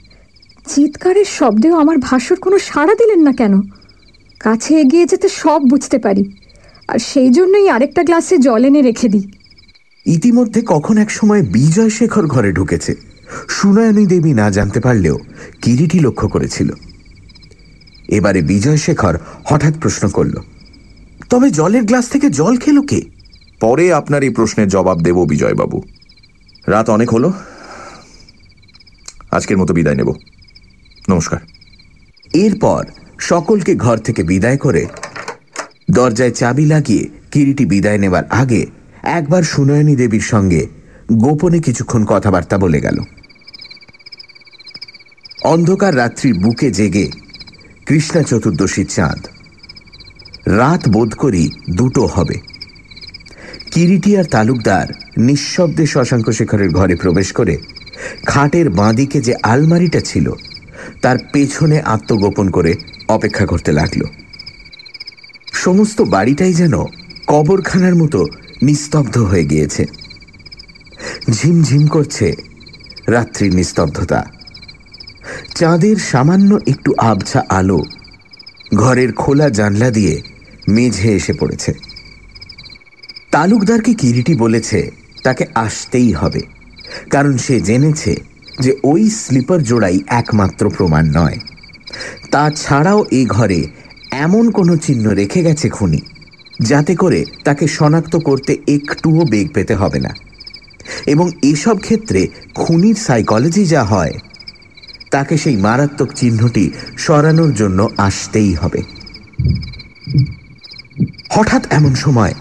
চিৎকারের শব্দেও আমার ভাষ্যর কোনো সাড়া দিলেন না কেন? কাছে এগিয়ে যেতে সব বুঝতে পারি। আর সেই জন্যই আরেকটা গ্লাসে জল এনে রেখে দিই। ইতিমধ্যে কখন এক সময় বিজয় শেখর ঘরে ঢুকেছে। সুনয়নী দেবী না জানতে পারলেও কিরিটি লক্ষ্য করেছিল। এবারে বিজয় শেখর হঠাৎ প্রশ্ন করল, তবে জলের গ্লাস থেকে জল খেলো কে? পরে আপনার এই প্রশ্নের জবাব দেব বিজয়বাবু। রাত অনেক হলো। আজকের মতো বিদায় নেব। নমস্কার। এরপর সকলকে ঘর থেকে বিদায় করে দরজায় চাবি লাগিয়ে কিরিটি বিদায় নেবার আগে একবার সুনয়নী দেবীর সঙ্গে গোপনে কিছুক্ষণ কথাবার্তা বলে গেল। অন্ধকার রাত্রির বুকে জেগে কৃষ্ণা চতুর্দশীর চাঁদ। রাত বোধ করি দুটো হবে। কিরিটি আর তালুকদার নিঃশব্দে শশাঙ্ক শেখরের ঘরে প্রবেশ করে খাটের বাঁদিকে যে আলমারিটা ছিল তার পেছনে আত্মগোপন করে অপেক্ষা করতে লাগল। সমস্ত বাড়িটাই যেন কবরখানার মতো নিস্তব্ধ হয়ে গিয়েছে। ঝিমঝিম করছে রাত্রির নিস্তব্ধতা। চাঁদের সামান্য একটু আবছা আলো ঘরের খোলা জানলা দিয়ে মেঝে এসে পড়েছে। তালুকদারকে কিরিটি বলেছে, তাকে আসতেই হবে, কারণ সে জেনেছে যে ওই স্লিপার জোড়াই একমাত্র প্রমাণ নয়। তাছাড়াও এই ঘরে এমন কোনো চিহ্ন রেখে গেছে খুনি, যাতে করে তাকে শনাক্ত করতে একটুও বেগ পেতে হবে না। এবং এসব ক্ষেত্রে খুনির সাইকোলজি যা হয়, তাকে সেই মারাত্মক চিহ্নটি সরানোর জন্য আসতেই হবে। হঠাৎ এমন সময়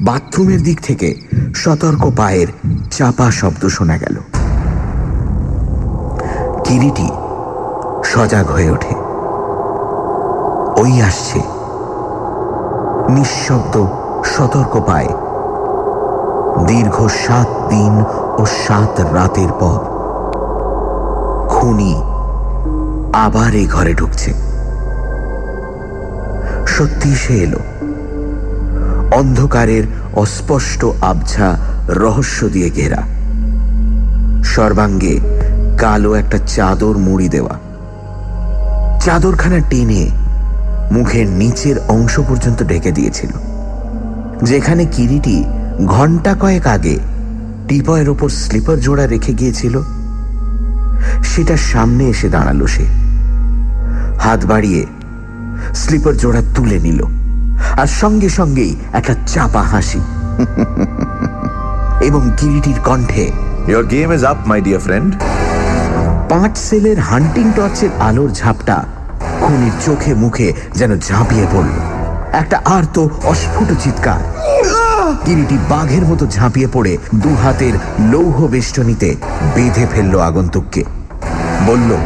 বাথরুমের দিক থেকে সতর্ক পায়ের চাপা শব্দ শোনা গেল। কিরিটি সজাগ হয়ে ওঠে। ওই আসছে। নিঃশব্দ সতর্ক পায়। দীর্ঘ সাত দিন ও সাত রাতের পর খুনি আবার এই ঘরে ঢুকছে। সত্যি সে এলো। অন্ধকারের অস্পষ্ট আবছা রহস্য দিয়ে ঘেরা। সর্বাঙ্গে কালো একটা চাদর মুড়ি দেওয়া। চাদরখানা টেনে মুখের নিচের অংশ পর্যন্ত ঢেকে দিয়েছিল, যেখানে কিরিটি ঘণ্টা কয়েক আগে টিপয়ের ওপর স্লিপার জোড়া রেখে গিয়েছিল। সেটা সামনে এসে দাঁড়াল সে। হাত বাড়িয়ে স্লিপার জোড়া তুলে নিল আর সঙ্গে সঙ্গেই একটা চাপা হাসি এবং কিরিটির কণ্ঠে your game is up my dear friend পাঁচ সেলের হান্টিং টর্চের আলোর ঝাপটা খুনির চোখে মুখে যেন ঝাঁপিয়ে পড়ল। একটা আর্ত, অস্ফুট চিৎকার। কিরিটি বাঘের মতো ঝাঁপিয়ে পড়ে দু হাতের লৌহ বেষ্টনীতে বেঁধে ফেলল আগন্তুককে। বলল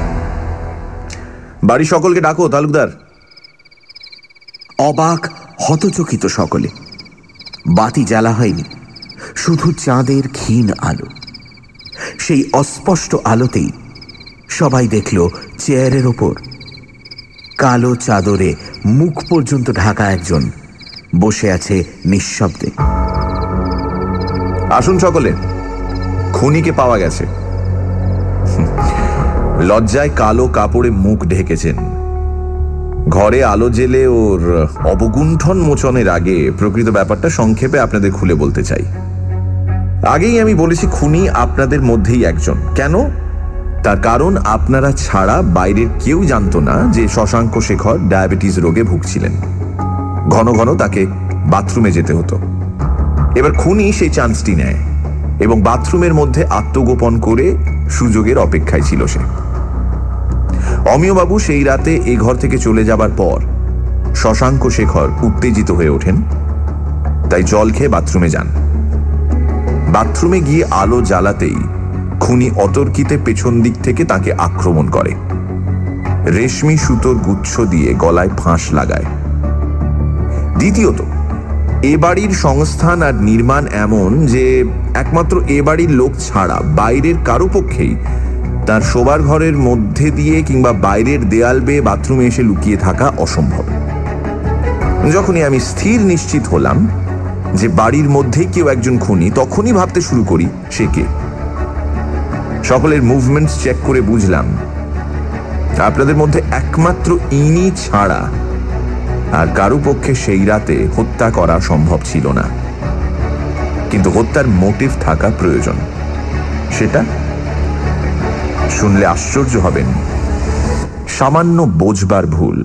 বাড়ি সকলকে ডাকো, তালুকদার। অবাক, হতচকিত সকলে। বাতি জ্বালা হয়নি, শুধু চাঁদের ক্ষীণ আলো। সেই অস্পষ্ট আলোতেই সবাই দেখল চেয়ারের ওপর। কালো চাদরে মুখ পর্যন্ত ঢাকা একজন। বসে আছে নিঃশব্দে। আসুন সকলে। খুনিকে পাওয়া গেছে। লজ্জায় কালো কাপড়ে মুখ ঢেকেছেন। ঘরে আলো জেলে ওর অবগুণ্ঠন মোচনের আগে প্রকৃত ব্যাপারটা সংক্ষেপে আপনাদের খুলে বলতে চাই। আগেই আমি বলেছি, খুনি আপনাদের মধ্যেই একজন। কেন? তার কারণ আপনারা ছাড়া বাইরের কেউ জানতো না যে শশাঙ্ক শেখর ডায়াবেটিস রোগে ভুগছিলেন। ঘন ঘন তাকে বাথরুমে যেতে হতো। এবার খুনি সেই চান্সটি নেয় এবং বাথরুমের মধ্যে আত্মগোপন করে সুযোগের অপেক্ষায় ছিল সে। অমিয়বাবু সেই রাতে এ ঘর থেকে চলে যাবার পর শশাঙ্ক শেখর উত্তেজিত হয়ে ওঠেন, তাই জল খেয়ে বাথরুমে যান। বাথরুমে গিয়ে আলো জ্বালাতেই খুনি অতর্কিতে পেছন দিক থেকে তাকে আক্রমণ করে। রেশমি সুতোর গুচ্ছ দিয়ে গলায় ফাঁস লাগায়। দ্বিতীয়ত, এ বাড়ির সংস্থান আর নির্মাণ এমন যে একমাত্র এ বাড়ির লোক ছাড়া বাইরের কারও পক্ষেই তার শোবার ঘরের মধ্যে দিয়ে কিংবা বাইরের দেয়াল বেয়ে বাথরুমে এসে লুকিয়ে থাকা অসম্ভব। যখনই আমি স্থির নিশ্চিত হলাম যে বাড়ির মধ্যেই কেউ একজন খুনি, তখনই ভাবতে শুরু করি সে কে। সকলের মুভমেন্টস চেক করে বুঝলাম। আপনাদের মধ্যে একমাত্র ইনি ছাড়া আর কারও পক্ষে সেই রাতে হত্যা করা সম্ভব ছিল না। কিন্তু হত্যার মোটিভ থাকা প্রয়োজন। সেটা শুনলে আশ্চর্য হবেন। সামান্য বোঝবার ভুল।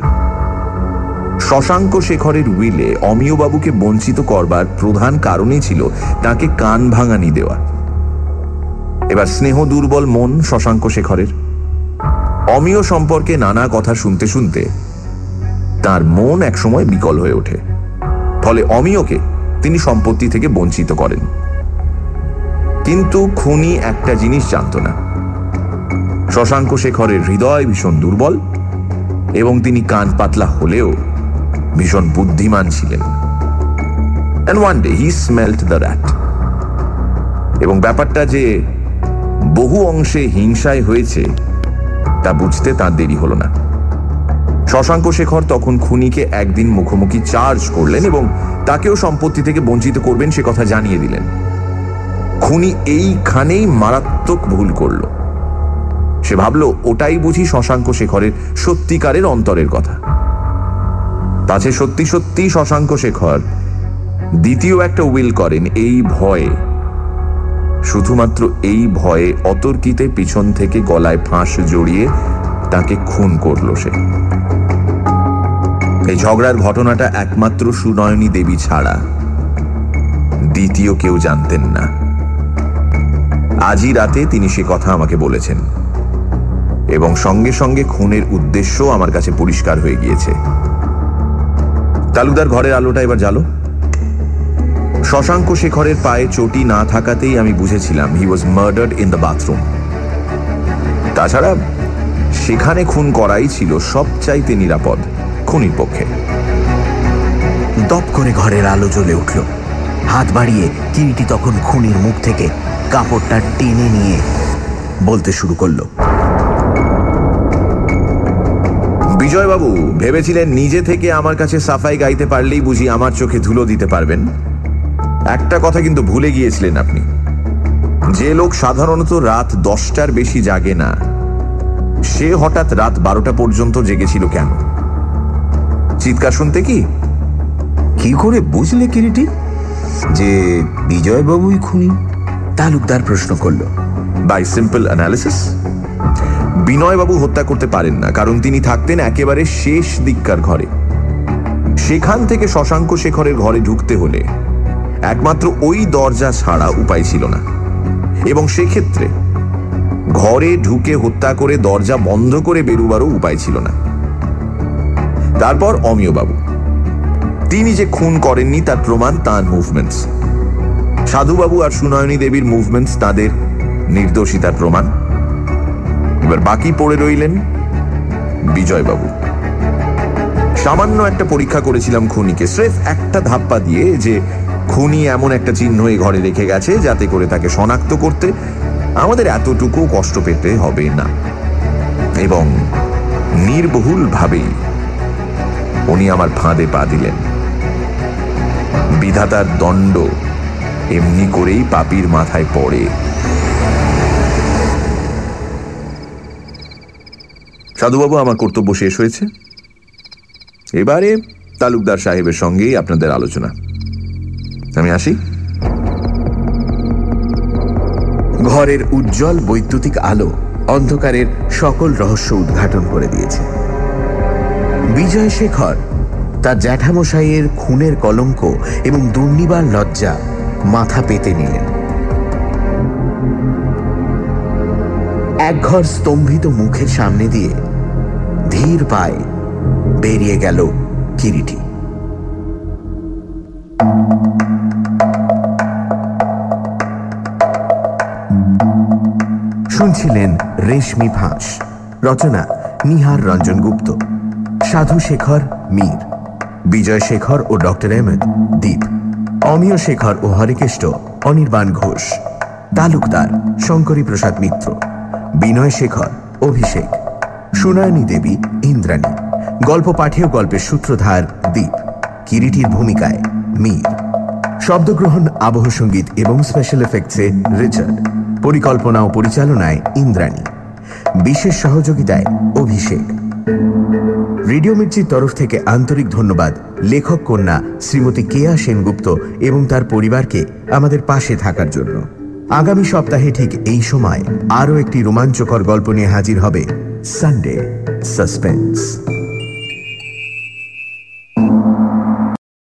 শশাঙ্ক শেখরের উইলে অমিয়বাবুকে বঞ্চিত করবার প্রধান কারণই ছিল তাকে কান ভাঙানি দেওয়া। এবার স্নেহ, দুর্বল মন, শশাঙ্ক শেখরের। অমিয় সম্পর্কে নানা কথা শুনতে শুনতে তার মন একসময় বিকল হয়ে ওঠে। ফলে অমিয়কে তিনি সম্পত্তি থেকে বঞ্চিত করেন। কিন্তু খুনি একটা জিনিস জানত না। শশাঙ্ক শেখরের হৃদয় ভীষণ দুর্বল এবং তিনি কান পাতলা হলেও ভীষণ বুদ্ধিমান ছিলেন। ওয়ান ডে হি স্মেল্ট এবং ব্যাপারটা যে বহু অংশে হিংসায় হয়েছে, তা বুঝতে তার দেরি হলো না। শশাঙ্ক শেখর তখন খুনিকে একদিন মুখোমুখি চার্জ করলেন এবং তাকেও সম্পত্তি থেকে বঞ্চিত করবেন সে কথা জানিয়ে দিলেন। খুনি এইখানেই মারাত্মক ভুল করল। সে ভাবল, ওটাই বুঝি শশাঙ্ক শেখরের সত্যিকারের অন্তরের কথা। তাছে সত্যি সত্যি শশাঙ্ক শেখর দ্বিতীয় একটা উইল করেন এই ভয়ে। শুধুমাত্র এই ভয়ে অতর্কিতে পিছন থেকে গলায় ফাঁস জড়িয়ে তাকে খুন করল সে। এই ঝগড়ার ঘটনাটা একমাত্র সুনয়নী দেবী ছাড়া দ্বিতীয় কেউ জানতেন না। আজই রাতে তিনি সে কথা আমাকে বলেছেন এবং সঙ্গে সঙ্গে খুনের উদ্দেশ্য আমার কাছে পরিষ্কার হয়ে গিয়েছে। তালুকদার ঘরের আলোটা এবার জ্বালো। শশাঙ্ক শেখরের পায়ে চটি না থাকাতেই আমি বুঝেছিলাম he was murdered in the bathroom তাছাড়া সেখানে খুন করাই ছিল সবচাইতে নিরাপদ খুনির পক্ষে। দপ করে ঘরের আলো জ্বলে উঠল। হাত বাড়িয়ে কিরিটি তখন খুনির মুখ থেকে কাপড়টা টেনে নিয়ে বলতে শুরু করল। বিজয়বাবু ভেবেছিলেন নিজে থেকে আমার কাছে সাফাই গাইতে পারলেই বুঝি আমার চোখে ধুলো দিতে পারবেন? একটা কথা কিন্তু ভুলে গিয়েছিলেন আপনি। যে লোক সাধারণত রাত দশটার বেশি জাগে না সে হঠাৎ রাত বারোটা পর্যন্ত জেগেছিল কেন? চিৎকার শুনতে কি? কি করে বুঝলে কিরিটি? যে বিজয়বাবুই খুনি তালুকদার প্রশ্ন করল। বাই সিম্পল অ্যানালিসিস বিনয়বাবু হত্যা করতে পারেন না কারণ তিনি থাকতেন একেবারে শেষ দিককার ঘরে। সেখান থেকে শশাঙ্ক শেখরের ঘরে ঢুকতে হলে একমাত্র ওই দরজা ছাড়া উপায় ছিল না। এবং সেক্ষেত্রে ঘরে ঢুকে হত্যা করে দরজা বন্ধ করে বেরুবারও উপায় ছিল না। তারপর অমিয়বাবু, তিনি যে খুন করেননি তার প্রমাণ তার মুভমেন্টস সাধুবাবু আর সুনয়নী দেবীর মুভমেন্টস তাদের নির্দোষিতার প্রমাণ। এবার বাকি পড়ে রইলেন বিজয়বাবু। সামান্য একটা পরীক্ষা করেছিলাম খুনিকে, স্রেফ একটা ধাপ্পা দিয়ে যে খুনি এমন একটা চিহ্ন এই ঘরে রেখে গেছে যাতে করে তাকে শনাক্ত করতে আমাদের এতটুকু কষ্ট পেতে হবে না। এবং নির্বহুল ভাবেই উনি আমার ফাঁদে পা দিলেন। বিধাতার দণ্ড এমনি করেই পাপির মাথায় পড়ে। সাধুবাবু, আমার কর্তব্য শেষ হয়েছে। এবারে তালুকদার সাহেবের সঙ্গেই আপনাদের আলোচনা। আমি আসি। ঘরের উজ্জ্বল বৈদ্যুতিক আলো অন্ধকারের সকল রহস্য উদ্ঘাটন করে দিয়েছে। বিজয় শেখর, তার জ্যাঠামশাইয়ের খুনের কলঙ্ক এবং দুর্নিবার লজ্জা মাথা পেতে নিলেন। একঘর স্তম্ভিত মুখের সামনে দিয়ে ধীর পায়ে বেরিয়ে গেল কিরিটি। শুনছিলেন রেশমি ফাঁস। রচনা নিহার রঞ্জন গুপ্ত। সাধু শেখর মীর। বিজয় শেখর ও ডক্টর আহমেদ, দীপ। অমিয় শেখর ও হরিকেষ্ট, অনির্বাণ ঘোষ। তালুকদার শঙ্করী প্রসাদ মিত্র। বিনয় শেখর, অভিষেক। সুনয়নী দেবী, ইন্দ্রাণী। গল্প পাঠে গল্পের সূত্রধার দ্বীপ কিরিটির ভূমিকায় মীর। শব্দগ্রহণ, আবহ সংগীত এবং স্পেশাল এফেক্টসে রিচার্ড, পরিকল্পনা ও পরিচালনায় ইন্দ্রাণী, বিশেষ সহযোগিতায় অভিষেক। রেডিও মির্চির তরফ থেকে আন্তরিক ধন্যবাদ, লেখক কন্যা শ্রীমতী কেয়া সেনগুপ্ত এবং তার পরিবারকে আমাদের পাশে থাকার জন্য। আগামী সপ্তাহে ঠিক এই সময় আরও একটি রোমাঞ্চকর গল্প নিয়ে হাজির হবে সানডে সাসপেন্স